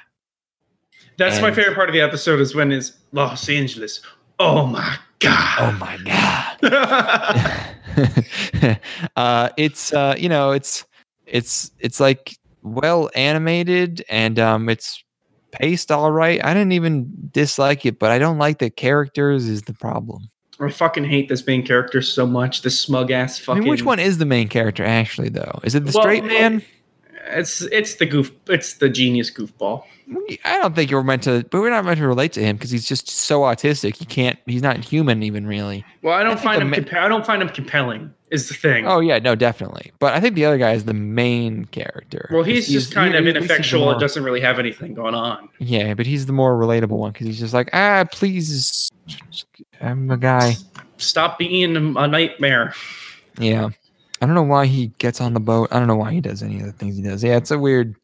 That's my favorite part of the episode is when it's Los Angeles. Oh my oh my god uh, it's uh, you know it's it's it's like well animated and um, it's paced all right i didn't even dislike it but i don't like the characters is the problem I fucking hate this main character so much. This smug ass I fucking. mean, which one is the main character actually though is it the Well, straight man It's it's the goof. It's the genius goofball. I don't think you're meant to, but we're not meant to relate to him because he's just so autistic. He can't. He's not human even really. Well, I don't think find him. ma- compa- I don't find him compelling. Is the thing. Oh yeah, no, definitely. But I think the other guy is the main character. well, he's just kind he- of at least he's the ineffectual more- and doesn't really have anything going on. Yeah, but he's the more relatable one because he's just like, ah, please, I'm a guy. Stop being a nightmare. Yeah, I don't know why he gets on the boat. I don't know why he does any of the things he does. Yeah, it's a weird,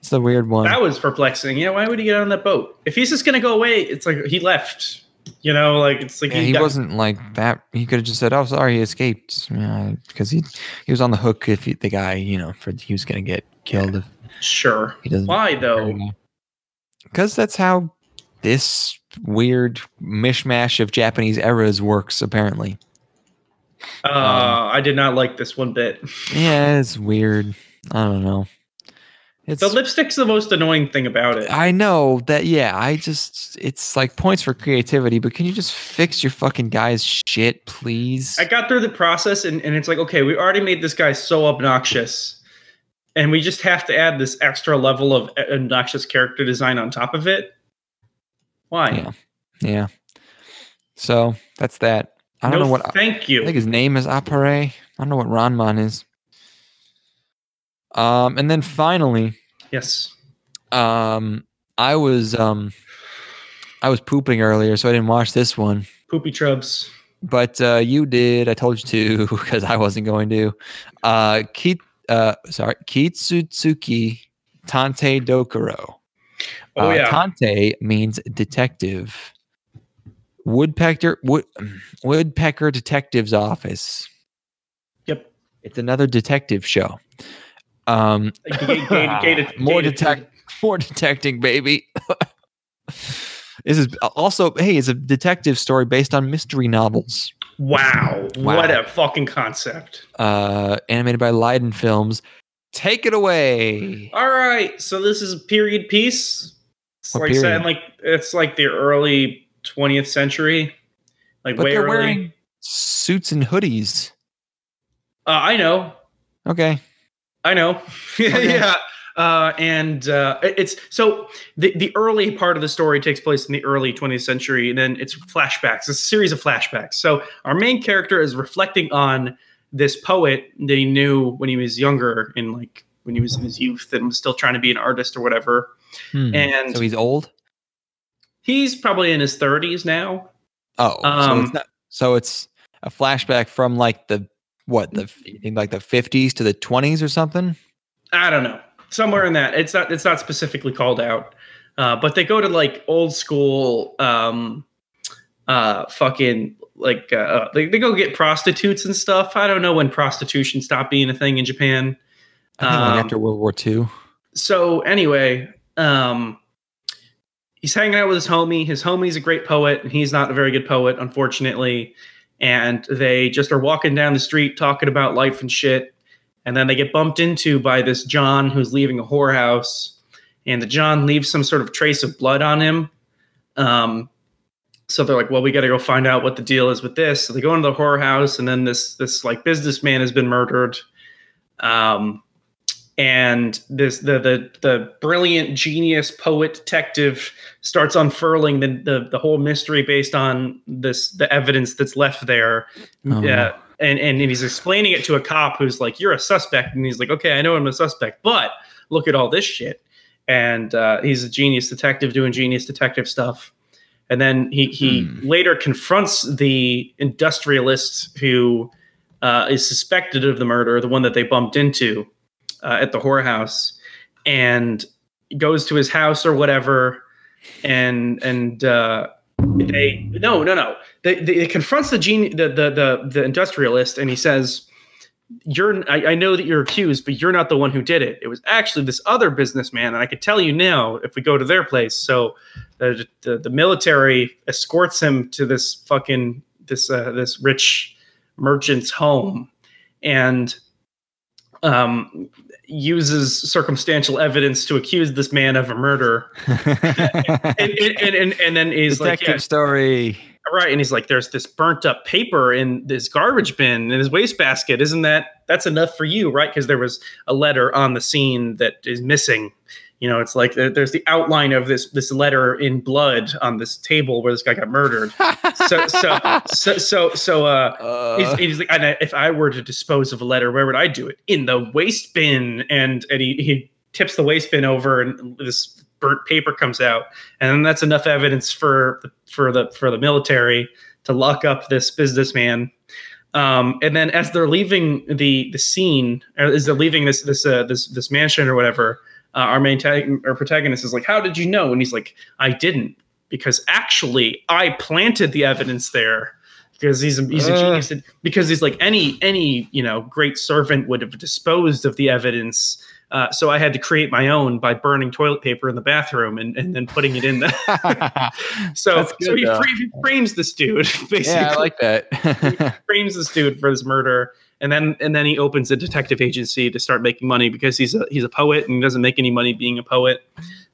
it's a weird one. That was perplexing. Yeah, why would he get on that boat? If he's just gonna go away, it's like he left. You know, like it's like Yeah, he got- wasn't like that. He could have just said, "Oh, sorry, he escaped," because he he was on the hook if he, the guy, you know, for he was gonna get killed if sure. he doesn't. Why though? Because that's how this weird mishmash of Japanese eras works, apparently. Uh, I did not like this one bit. Yeah, it's weird. I don't know. It's The lipstick's the most annoying thing about it. I know that. Yeah, I just it's like points for creativity, but can you just fix your fucking guy's shit, please? I got through the process and, and it's like, okay, we already made this guy so obnoxious. And we just have to add this extra level of obnoxious character design on top of it. Why? Yeah. yeah. So that's that. I don't no, know what. Thank you. I think his name is Appare. I don't know what Ranman is. Um, and then finally, yes. um, I was um, I was pooping earlier, so I didn't watch this one. Poopy trubs. But uh, you did. I told you to because I wasn't going to. Uh, Ki, uh, sorry, Kitsutsuki Tantei Dokoro. Oh Uh, yeah. Tantei means detective. Woodpecker wood, Woodpecker Detective's Office. Yep. It's another detective show. Um, Gated- gated- gated- more detect, more detecting, baby. this is also hey, it's a detective story based on mystery novels. Wow. Wow. What a fucking concept. Uh, animated by Liden Films. Take it away. All right. So this is a period piece. It's What like period? like it's like the early 20th century. Like But way they're early. wearing suits and hoodies. uh, I know. Okay. I know. Okay. yeah. Uh, and uh, it's so the, the early part of the story takes place in the early 20th century, and then it's flashbacks, it's a series of flashbacks. So our main character is reflecting on this poet that he knew when he was younger, in like when he was in his youth, and was still trying to be an artist or whatever. Hmm. And so he's old. he's probably in his 30s now. Oh, so Um, it's not. So it's a flashback from like the what the you think like the fifties to the twenties or something. I don't know, somewhere in that. It's not. It's not specifically called out, uh, but they go to like old school, um, uh, fucking like uh, they, they go get prostitutes and stuff. I don't know when prostitution stopped being a thing in Japan. I think like Um, after World War II. so anyway, um, he's hanging out with his homie. His homie's a great poet, and he's not a very good poet, unfortunately. And they just are walking down the street talking about life and shit. And then they get bumped into by this John who's leaving a whorehouse. And the John leaves some sort of trace of blood on him. Um, so they're like, well, we got to go find out what the deal is with this. So they go into the whorehouse, and then this this like businessman has been murdered. Um, and this the the the brilliant genius poet detective starts unfurling the, the the whole mystery based on this the evidence that's left there. Oh. yeah. and and he's explaining it to a cop who's like you're a suspect. And he's like okay i know i'm a suspect but look at all this shit. And uh, he's a genius detective doing genius detective stuff. And then he he Hmm. later confronts the industrialist who uh, is suspected of the murder the one that they bumped into uh, at the whorehouse and goes to his house or whatever. And and uh they no no no. They, they, confronts the gene the, the the the industrialist and he says you're I, I know that you're accused but you're not the one who did it. It was actually this other businessman and i could tell you now if we go to their place. So the the, the military escorts him to this fucking this uh, this rich merchant's home. And um uses circumstantial evidence to accuse this man of a murder. And, and, and, and then he's like yeah, story. right and he's like there's this burnt up paper in this garbage bin in his wastebasket. Isn't that that's enough for you right? Because there was a letter on the scene that is missing you know it's like there's the outline of this this letter in blood on this table where this guy got murdered so so so so so uh Uh, He's, he's like, and I- if I were to dispose of a letter, where would I do it? In the waste bin. And and he, he tips the waste bin over, and this burnt paper comes out, and then that's enough evidence for the for the for the military to lock up this businessman. Um, and then as they're leaving the the scene, as they're leaving this this uh, this this mansion or whatever, uh, our main tag, our protagonist is like, "How did you know?" And he's like, "I didn't." Because actually, I planted the evidence there because he's a, he's a Uh. genius. Because he's like any any you know great servant would have disposed of the evidence. Uh, so I had to create my own by burning toilet paper in the bathroom and, and then putting it in there. so good, so he, though. he frames this dude basically yeah, I like that. frames this dude for this murder. And then and then he opens a detective agency to start making money because he's a he's a poet and he doesn't make any money being a poet.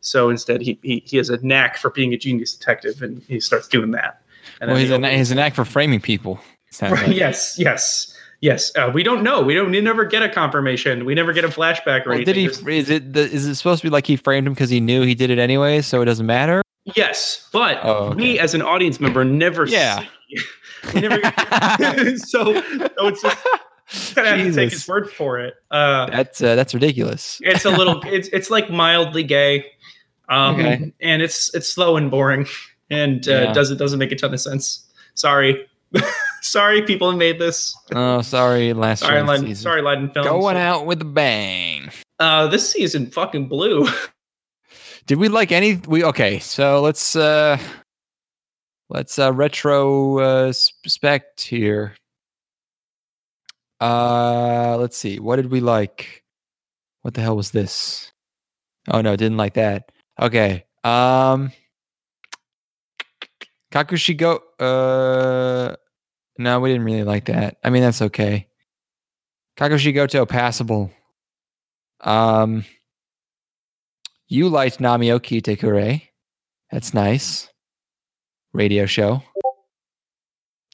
So instead he he, he has a knack for being a genius detective and he starts doing that. And well, he's he a, he's an act for framing people. Right, like. yes, yes, yes. Uh, we don't know. We don't. We never get a confirmation. We never get a flashback or Well, anything. did he? Is it? The, is it supposed to be like he framed him because he knew he did it anyway, so it doesn't matter? Yes, but Oh, okay. we as an audience member never. Yeah. see- never. so, so it's just of have to take his word for it. Uh, That's uh, that's ridiculous. it's a little. It's it's like mildly gay, um, Okay. and it's it's slow and boring, and uh, Yeah. doesn't doesn't make a ton of sense. Sorry, sorry, people who made this. Oh, sorry, last Sorry, Liden, season. sorry, Liden Films. Going out with a bang. Uh, this season fucking blew. Did we like any? We okay. So let's uh let's uh retro uh spect here. Uh, let's see. What did we like? What the hell was this? Oh no, didn't like that. Okay. Um, Kakushigo. Uh, no, we didn't really like that. I mean, that's okay. Kakushigoto passable. Um, you liked Namioki Tekure. That's nice. Radio show.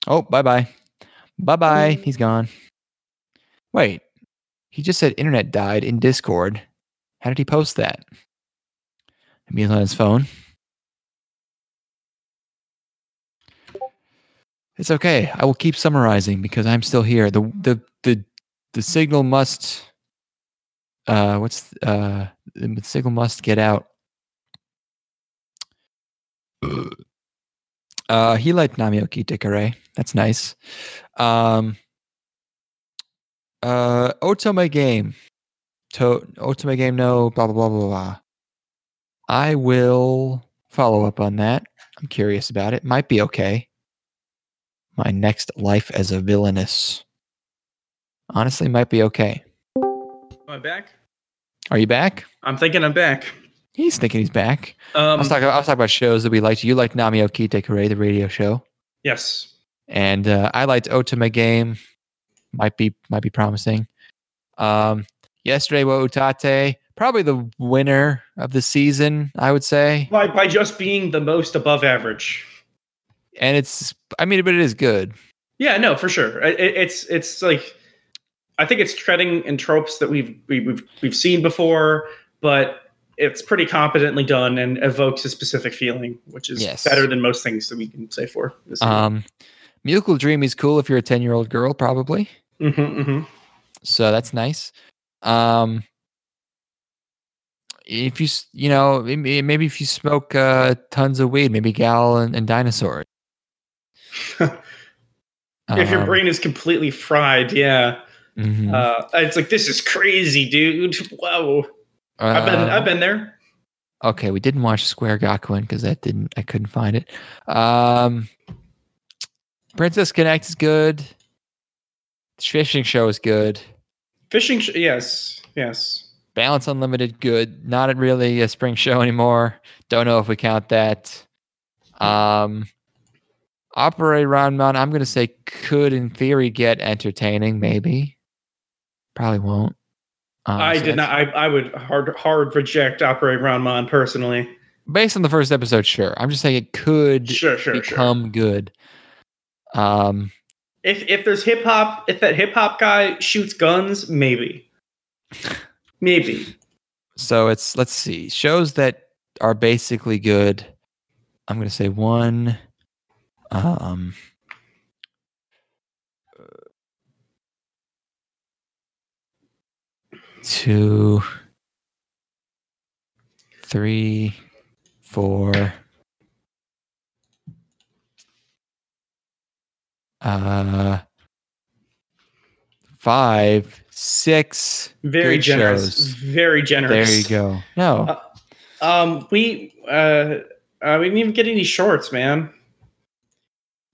Oh, bye bye. Bye bye. He's gone. Wait, he just said internet died in Discord. How did he post that? Maybe on his phone. It's okay. I will keep summarizing because I'm still here. The the the the signal must uh what's uh the signal must get out. Uh he liked Namioki Dikare. That's nice. Um uh Otome game. To Otome game no blah blah blah blah blah. I will follow up on that. I'm curious about it. Might be okay. my next life as a villainous. Honestly, might be okay. Am I back? Are you back? I'm thinking I'm back. He's thinking he's back. I Um, was talking. I was talking about shows that we liked. You liked Nami Okite Kure, the radio show, yes. and uh, I liked Otome Game. Might be might be promising. Um, yesterday, Wo Utatte, probably the winner of the season, I would say. By, by just being the most above average. And it's, I mean, but it is good. Yeah, no, for sure. It, it- it's it's like I think it's treading in tropes that we've we- we've we've seen before, but it's pretty competently done and evokes a specific feeling, which is Yes. better than most things that we can say for this. Um, Musical Dream is cool if you're a ten year old girl, probably. Hmm hmm So that's nice. Um, if you you know maybe if you smoke uh, tons of weed, maybe Gal and, and Dinosaur. if your Um, brain is completely fried, yeah, mhm. uh, it's like this is crazy, dude. Whoa, I've been Uh, I've been there. Okay, we didn't watch Square Gakuen because that didn't I couldn't find it. Um Princess Connect is good. Fishing show is good. Fishing, sh- yes, yes. Balance Unlimited, good. Not really a spring show anymore. Don't know if we count that. Um Appare Ranman, I'm gonna say could in theory get entertaining, maybe. Probably won't. Um, I so did not. I I would hard hard reject Appare Ranman personally. based on the first episode, sure. I'm just saying it could Sure, sure, sure. become good. Um If if there's hip hop, if that hip hop guy shoots guns, maybe, maybe. So it's let's see shows that are basically good. I'm gonna say one. Um, two, three, four. Uh, five, six. Very generous. shows. Very generous. There you go. No, Uh, Um, we uh, uh, we didn't even get any shorts, man.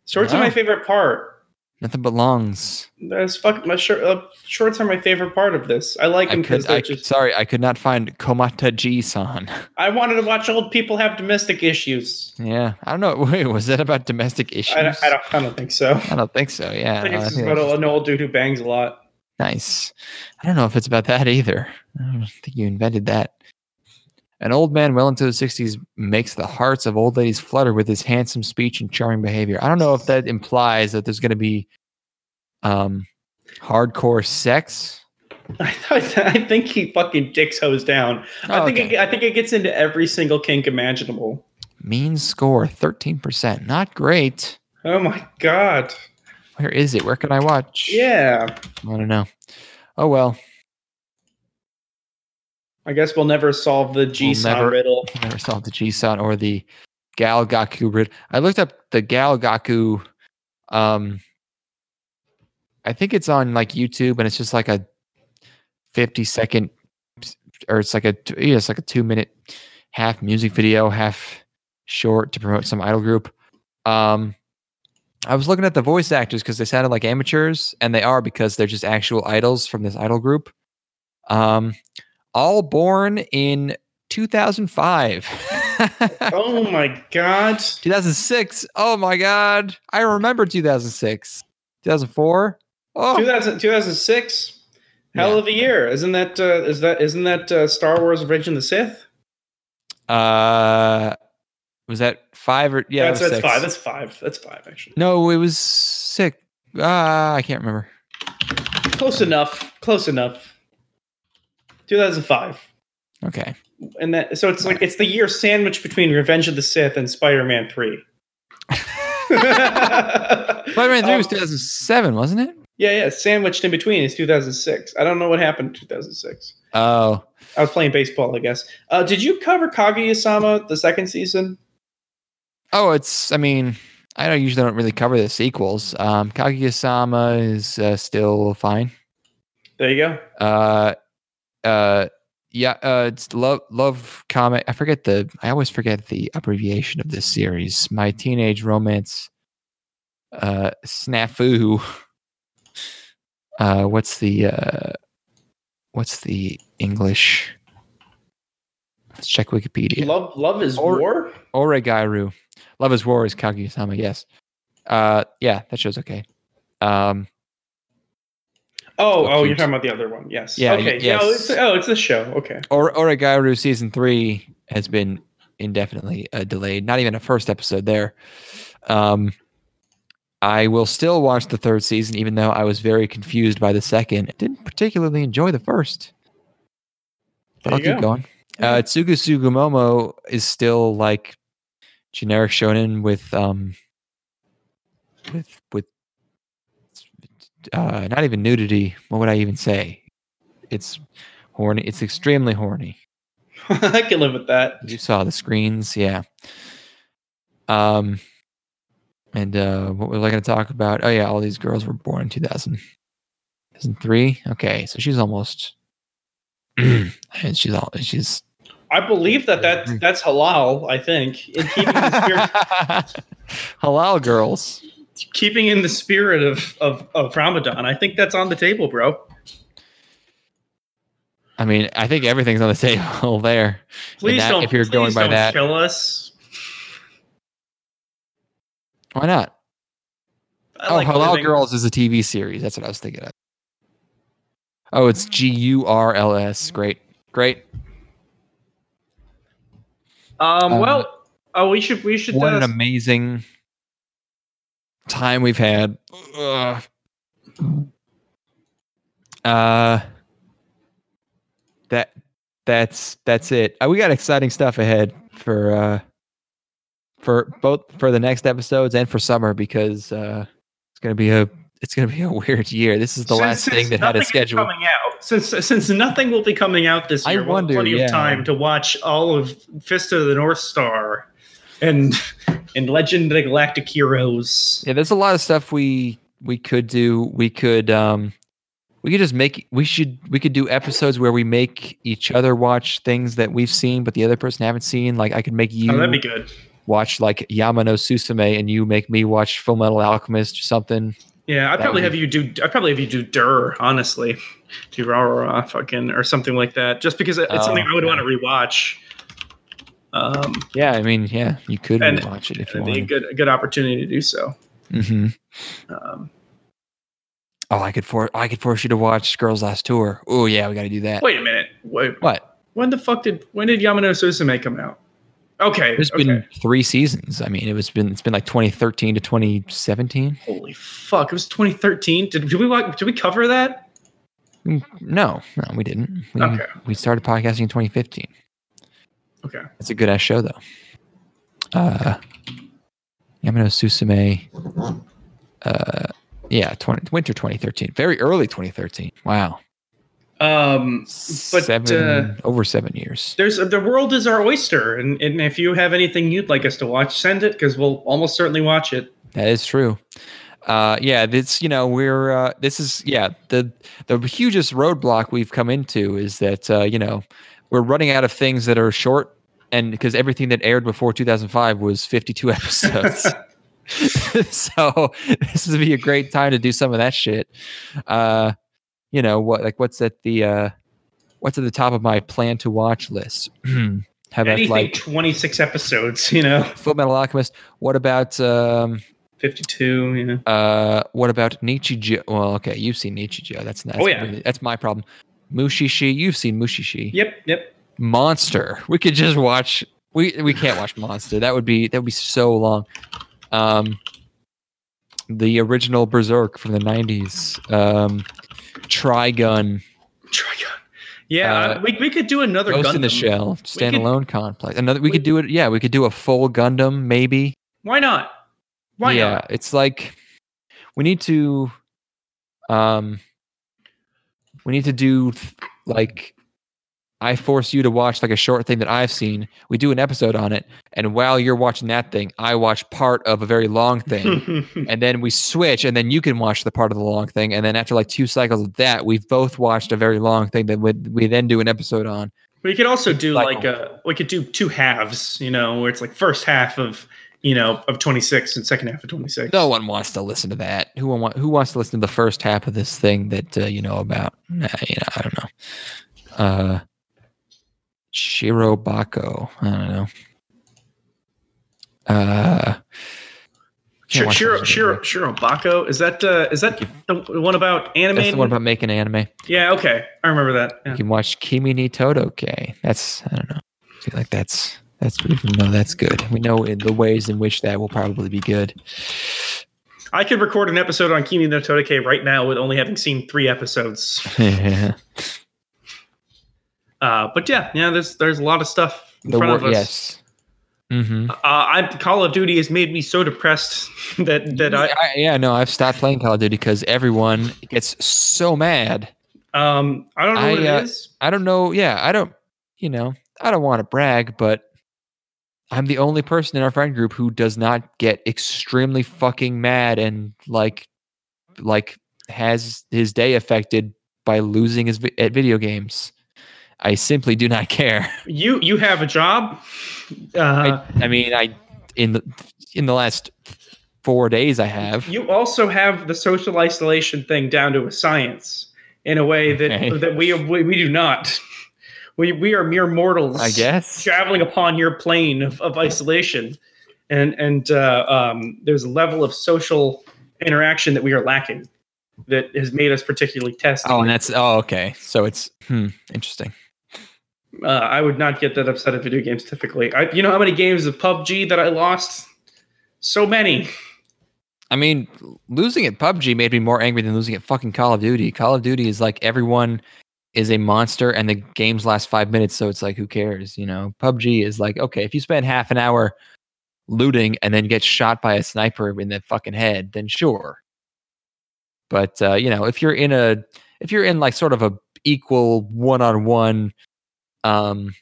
Shorts are my favorite part. Nothing but longs. That's fuck my short. Uh, shorts are my favorite part of this. I like them because could, I, just. sorry, I could not find Komatta Jii-san. I wanted to watch old people have domestic issues. yeah, I don't know. Wait, was that about domestic issues? I don't, I don't. I don't think so. I don't think so. Yeah, I think it's about an old dude who bangs a lot. nice. I don't know if it's about that either. I don't think you invented that. An old man well into his sixties makes the hearts of old ladies flutter with his handsome speech and charming behavior. I don't know if that implies that there's going to be um hardcore sex. I thought, I think he fucking dicks hose down. I Oh, think okay. it, I think it gets into every single kink imaginable. mean score 13%. Not great. Oh my god. Where is it? Where can I watch? Yeah. I don't know. Oh well. I guess we'll never solve the G We'll never- riddle. Never saw the G-Sun or the Gal Gaku rid. I looked up the Gal Gaku. Um, I think it's on like YouTube, and it's just like a fifty second, or it's like a yeah, it's like a two minute half music video, half short to promote some idol group. Um, I was looking at the voice actors because they sounded like amateurs, and they are because they're just actual idols from this idol group. Um, all born in 2005. Oh my god. 2006. Oh my god. I remember 2006. 2004. Oh, 2000, 2006. Hell Yeah. of a year. Isn't that uh, is that isn't that uh, Star Wars Revenge of the Sith? uh was that 5 or yeah, that's that's six. five. That's five. That's five actually. No, it was 6. Ah, I can't remember. Close enough. Close enough. 2005. Okay. And that so it's like it's the year sandwiched between Revenge of the Sith and Spider-Man 3. Spider-Man 3 was Um, 2007, wasn't it? Yeah, yeah, sandwiched in between is 2006. I don't know what happened in 2006. Oh. I was playing baseball, I guess. Uh, did you cover Kaguya-sama the second season? Oh, it's I mean, I don't usually don't really cover the sequels. Um Kaguya-sama is uh, still fine. There you go. uh uh yeah uh it's love love comic i forget the i always forget the abbreviation of this series my teenage romance uh, snafu. Uh, what's the uh, what's the English? Let's check Wikipedia. Love, love is Or- war. Oregairu. Love is War is Kaguya-sama, yes. Uh yeah, that show's okay. Um Oh, oh, you're talking about the other one. Yes. Yeah, Okay. y- Yeah. Oh, it's, oh, it's this show. Okay. or Oregairu season 3 has been indefinitely uh, delayed. Not even a first episode there. Um I will still watch the third season even though I was very confused by the second. Didn't particularly enjoy the first. But There I'll keep go. going. Uh Tsugu Tsugumomo is still like generic shonen with um with with uh not even nudity. What would i even say? It's horny. It's extremely horny. I can live with that. you saw the screens yeah. Um and uh what was i going to talk about? Oh yeah all these girls were born in 2000 2003 okay so she's almost and she's all she's I believe that that Mm. that's halal. I think in keeping spirit, halal girls keeping in the spirit of, of of Ramadan. I think that's on the table, bro. i mean i think everything's on the table there Please that- don't. if you're going by that- kill us. why not I oh, like Halal living- Girls is a TV series. That's what I was thinking of. Oh, it's G U R L S. Great, great. Um. Um, well. Oh, we should. We should. What uh, an amazing time we've had. Ugh. Uh, that that's that's it. Uh, we got exciting stuff ahead for uh for both for the next episodes and for summer because uh it's gonna be a it's gonna be a weird year. This is the since- last since thing that had a schedule. coming out. Since since nothing will be coming out this I year, we'll have wonder, plenty yeah. of time to watch all of Fist of the North Star and and Legend of the Galactic Heroes. Yeah, there's a lot of stuff we we could do. We could um we could just make we should we could do episodes where we make each other watch things that we've seen but the other person haven't seen. Like I could make you Oh, that'd be good. watch like Yama no Susume and you make me watch Full Metal Alchemist or something. Yeah, I'd That probably would have you do. I'd probably have you do Dur, honestly, do Rara fucking or something like that, just because it's Oh, something I would okay. want to rewatch. Um, Yeah, I mean, yeah, you could And- watch it if you it'd be a good a good opportunity to do so. hmm Um, Oh, I could for I could force you to watch Girls Last Tour. Oh yeah, we got to do that. wait a minute. Wait, What? when the fuck did when did Yama no Susume come out? Okay, There's okay. been three seasons. I mean, it was been it's been like 2013 to 2017. Holy fuck! It was 2013. Did, did we did we cover that? Mm, No, no, we didn't. We, Okay. we started podcasting in 2015. Okay. It's a good ass show though. Uh, Yama no Susume. Uh, yeah, 20, winter 2013. Very early 2013. Wow. Um, But, seven uh, over seven years. there's the world is our oyster, and, and if you have anything you'd like us to watch, send it because we'll almost certainly watch it. That is true. Uh, yeah, this you know we're uh, this is yeah the the hugest roadblock we've come into is that uh, you know we're running out of things that are short and because everything that aired before 2005 was 52 episodes. so this would be a great time to do some of that shit. Uh, you know what? Like, what's at the uh, what's at the top of my plan to watch list? About Anything like 26 episodes, you know, Full Metal Alchemist? What about um, 52, you know. uh, what about Nichijou? Well, okay, you've seen Nichijou. That's nice. Oh, yeah. that's my problem. Mushishi, you've seen Mushishi. Yep, yep. Monster. We could just watch. We we can't watch Monster. That would be that would be so long. Um, the original Berserk from the '90s. Um, Trigun, Trigun. Yeah, Uh, we, we could do another Ghost in the Gundam. Shell, could- standalone complex. Another. We, we- could do it. Yeah, we could do a full Gundam, maybe. Why not? Why yeah, not? it's like we need to um we need to do th- like I force you to watch like a short thing that I've seen. We do an episode on it, and while you're watching that thing, I watch part of a very long thing. and then we switch, and then you can watch the part of the long thing. And then after like two cycles of that, we've both watched a very long thing that we, we then do an episode on. we could also do Cycle. like uh we could do two halves, you know, where it's like first half of you know, of 26 and second half of 26. No one wants to listen to that. Who want who wants to listen to the first half of this thing that uh, you know about? Nah, you know, I don't know. Uh, Shirobako. I don't know. Uh, Shiro, Shiro, Shiro, shit Shirobako. Is that uh, is that the one about anime? That's the one about making anime. yeah, okay, I remember that. Yeah. You can watch Kimi ni Todoke. That's I don't know. I feel like that's that's we know that's good. We know in the ways in which that will probably be good. I could record an episode on Kimi ni Todoke right now with only having seen three episodes. the Uh, but yeah, yeah, there's there's a lot of stuff in front of us. yes. Mm-hmm. Uh, I, Call of Duty has made me so depressed that that I yeah, no, I've stopped playing Call of Duty because everyone gets so mad. um I don't know I, what uh, it is. I don't know. Yeah, I don't. You know, I don't want to brag, but I'm the only person in our friend group who does not get extremely fucking mad and like, like has his day affected by losing his vi- at video games. I simply do not care. You you have a job. Uh, I, I mean, I in the in the last four days, I have. you also have the social isolation thing down to a science in a way that Okay. that we, we we do not. We we are mere mortals. I guess. traveling upon your plane of, of isolation, and and uh, um, there's a level of social interaction that we are lacking that has made us particularly testy. Oh, and that's oh okay. So it's hmm, interesting. Uh, I would not get that upset at video games typically. I, you know how many games of PUBG that I lost? So many. I mean, losing at PUBG made me more angry than losing at fucking Call of Duty. Call of Duty is like everyone is a monster and the games last five minutes, so it's like who cares, you know? PUBG is like, okay, if you spend half an hour looting and then get shot by a sniper in the fucking head, then sure. But uh, you know, if you're in a if you're in like sort of a equal one on one um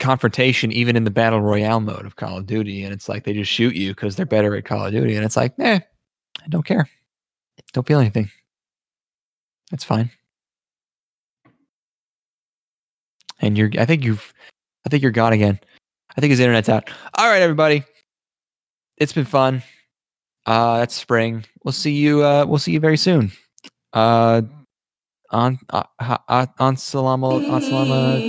confrontation even in the battle royale mode of Call of Duty and it's like they just shoot you because they're better at Call of Duty and it's like, eh, I don't care. Don't feel anything. That's fine. And you're I think you've I think you're gone again. I think his internet's out. All right, everybody. It's been fun. Uh it's spring. We'll see you uh we'll see you very soon. Uh on on salama on salama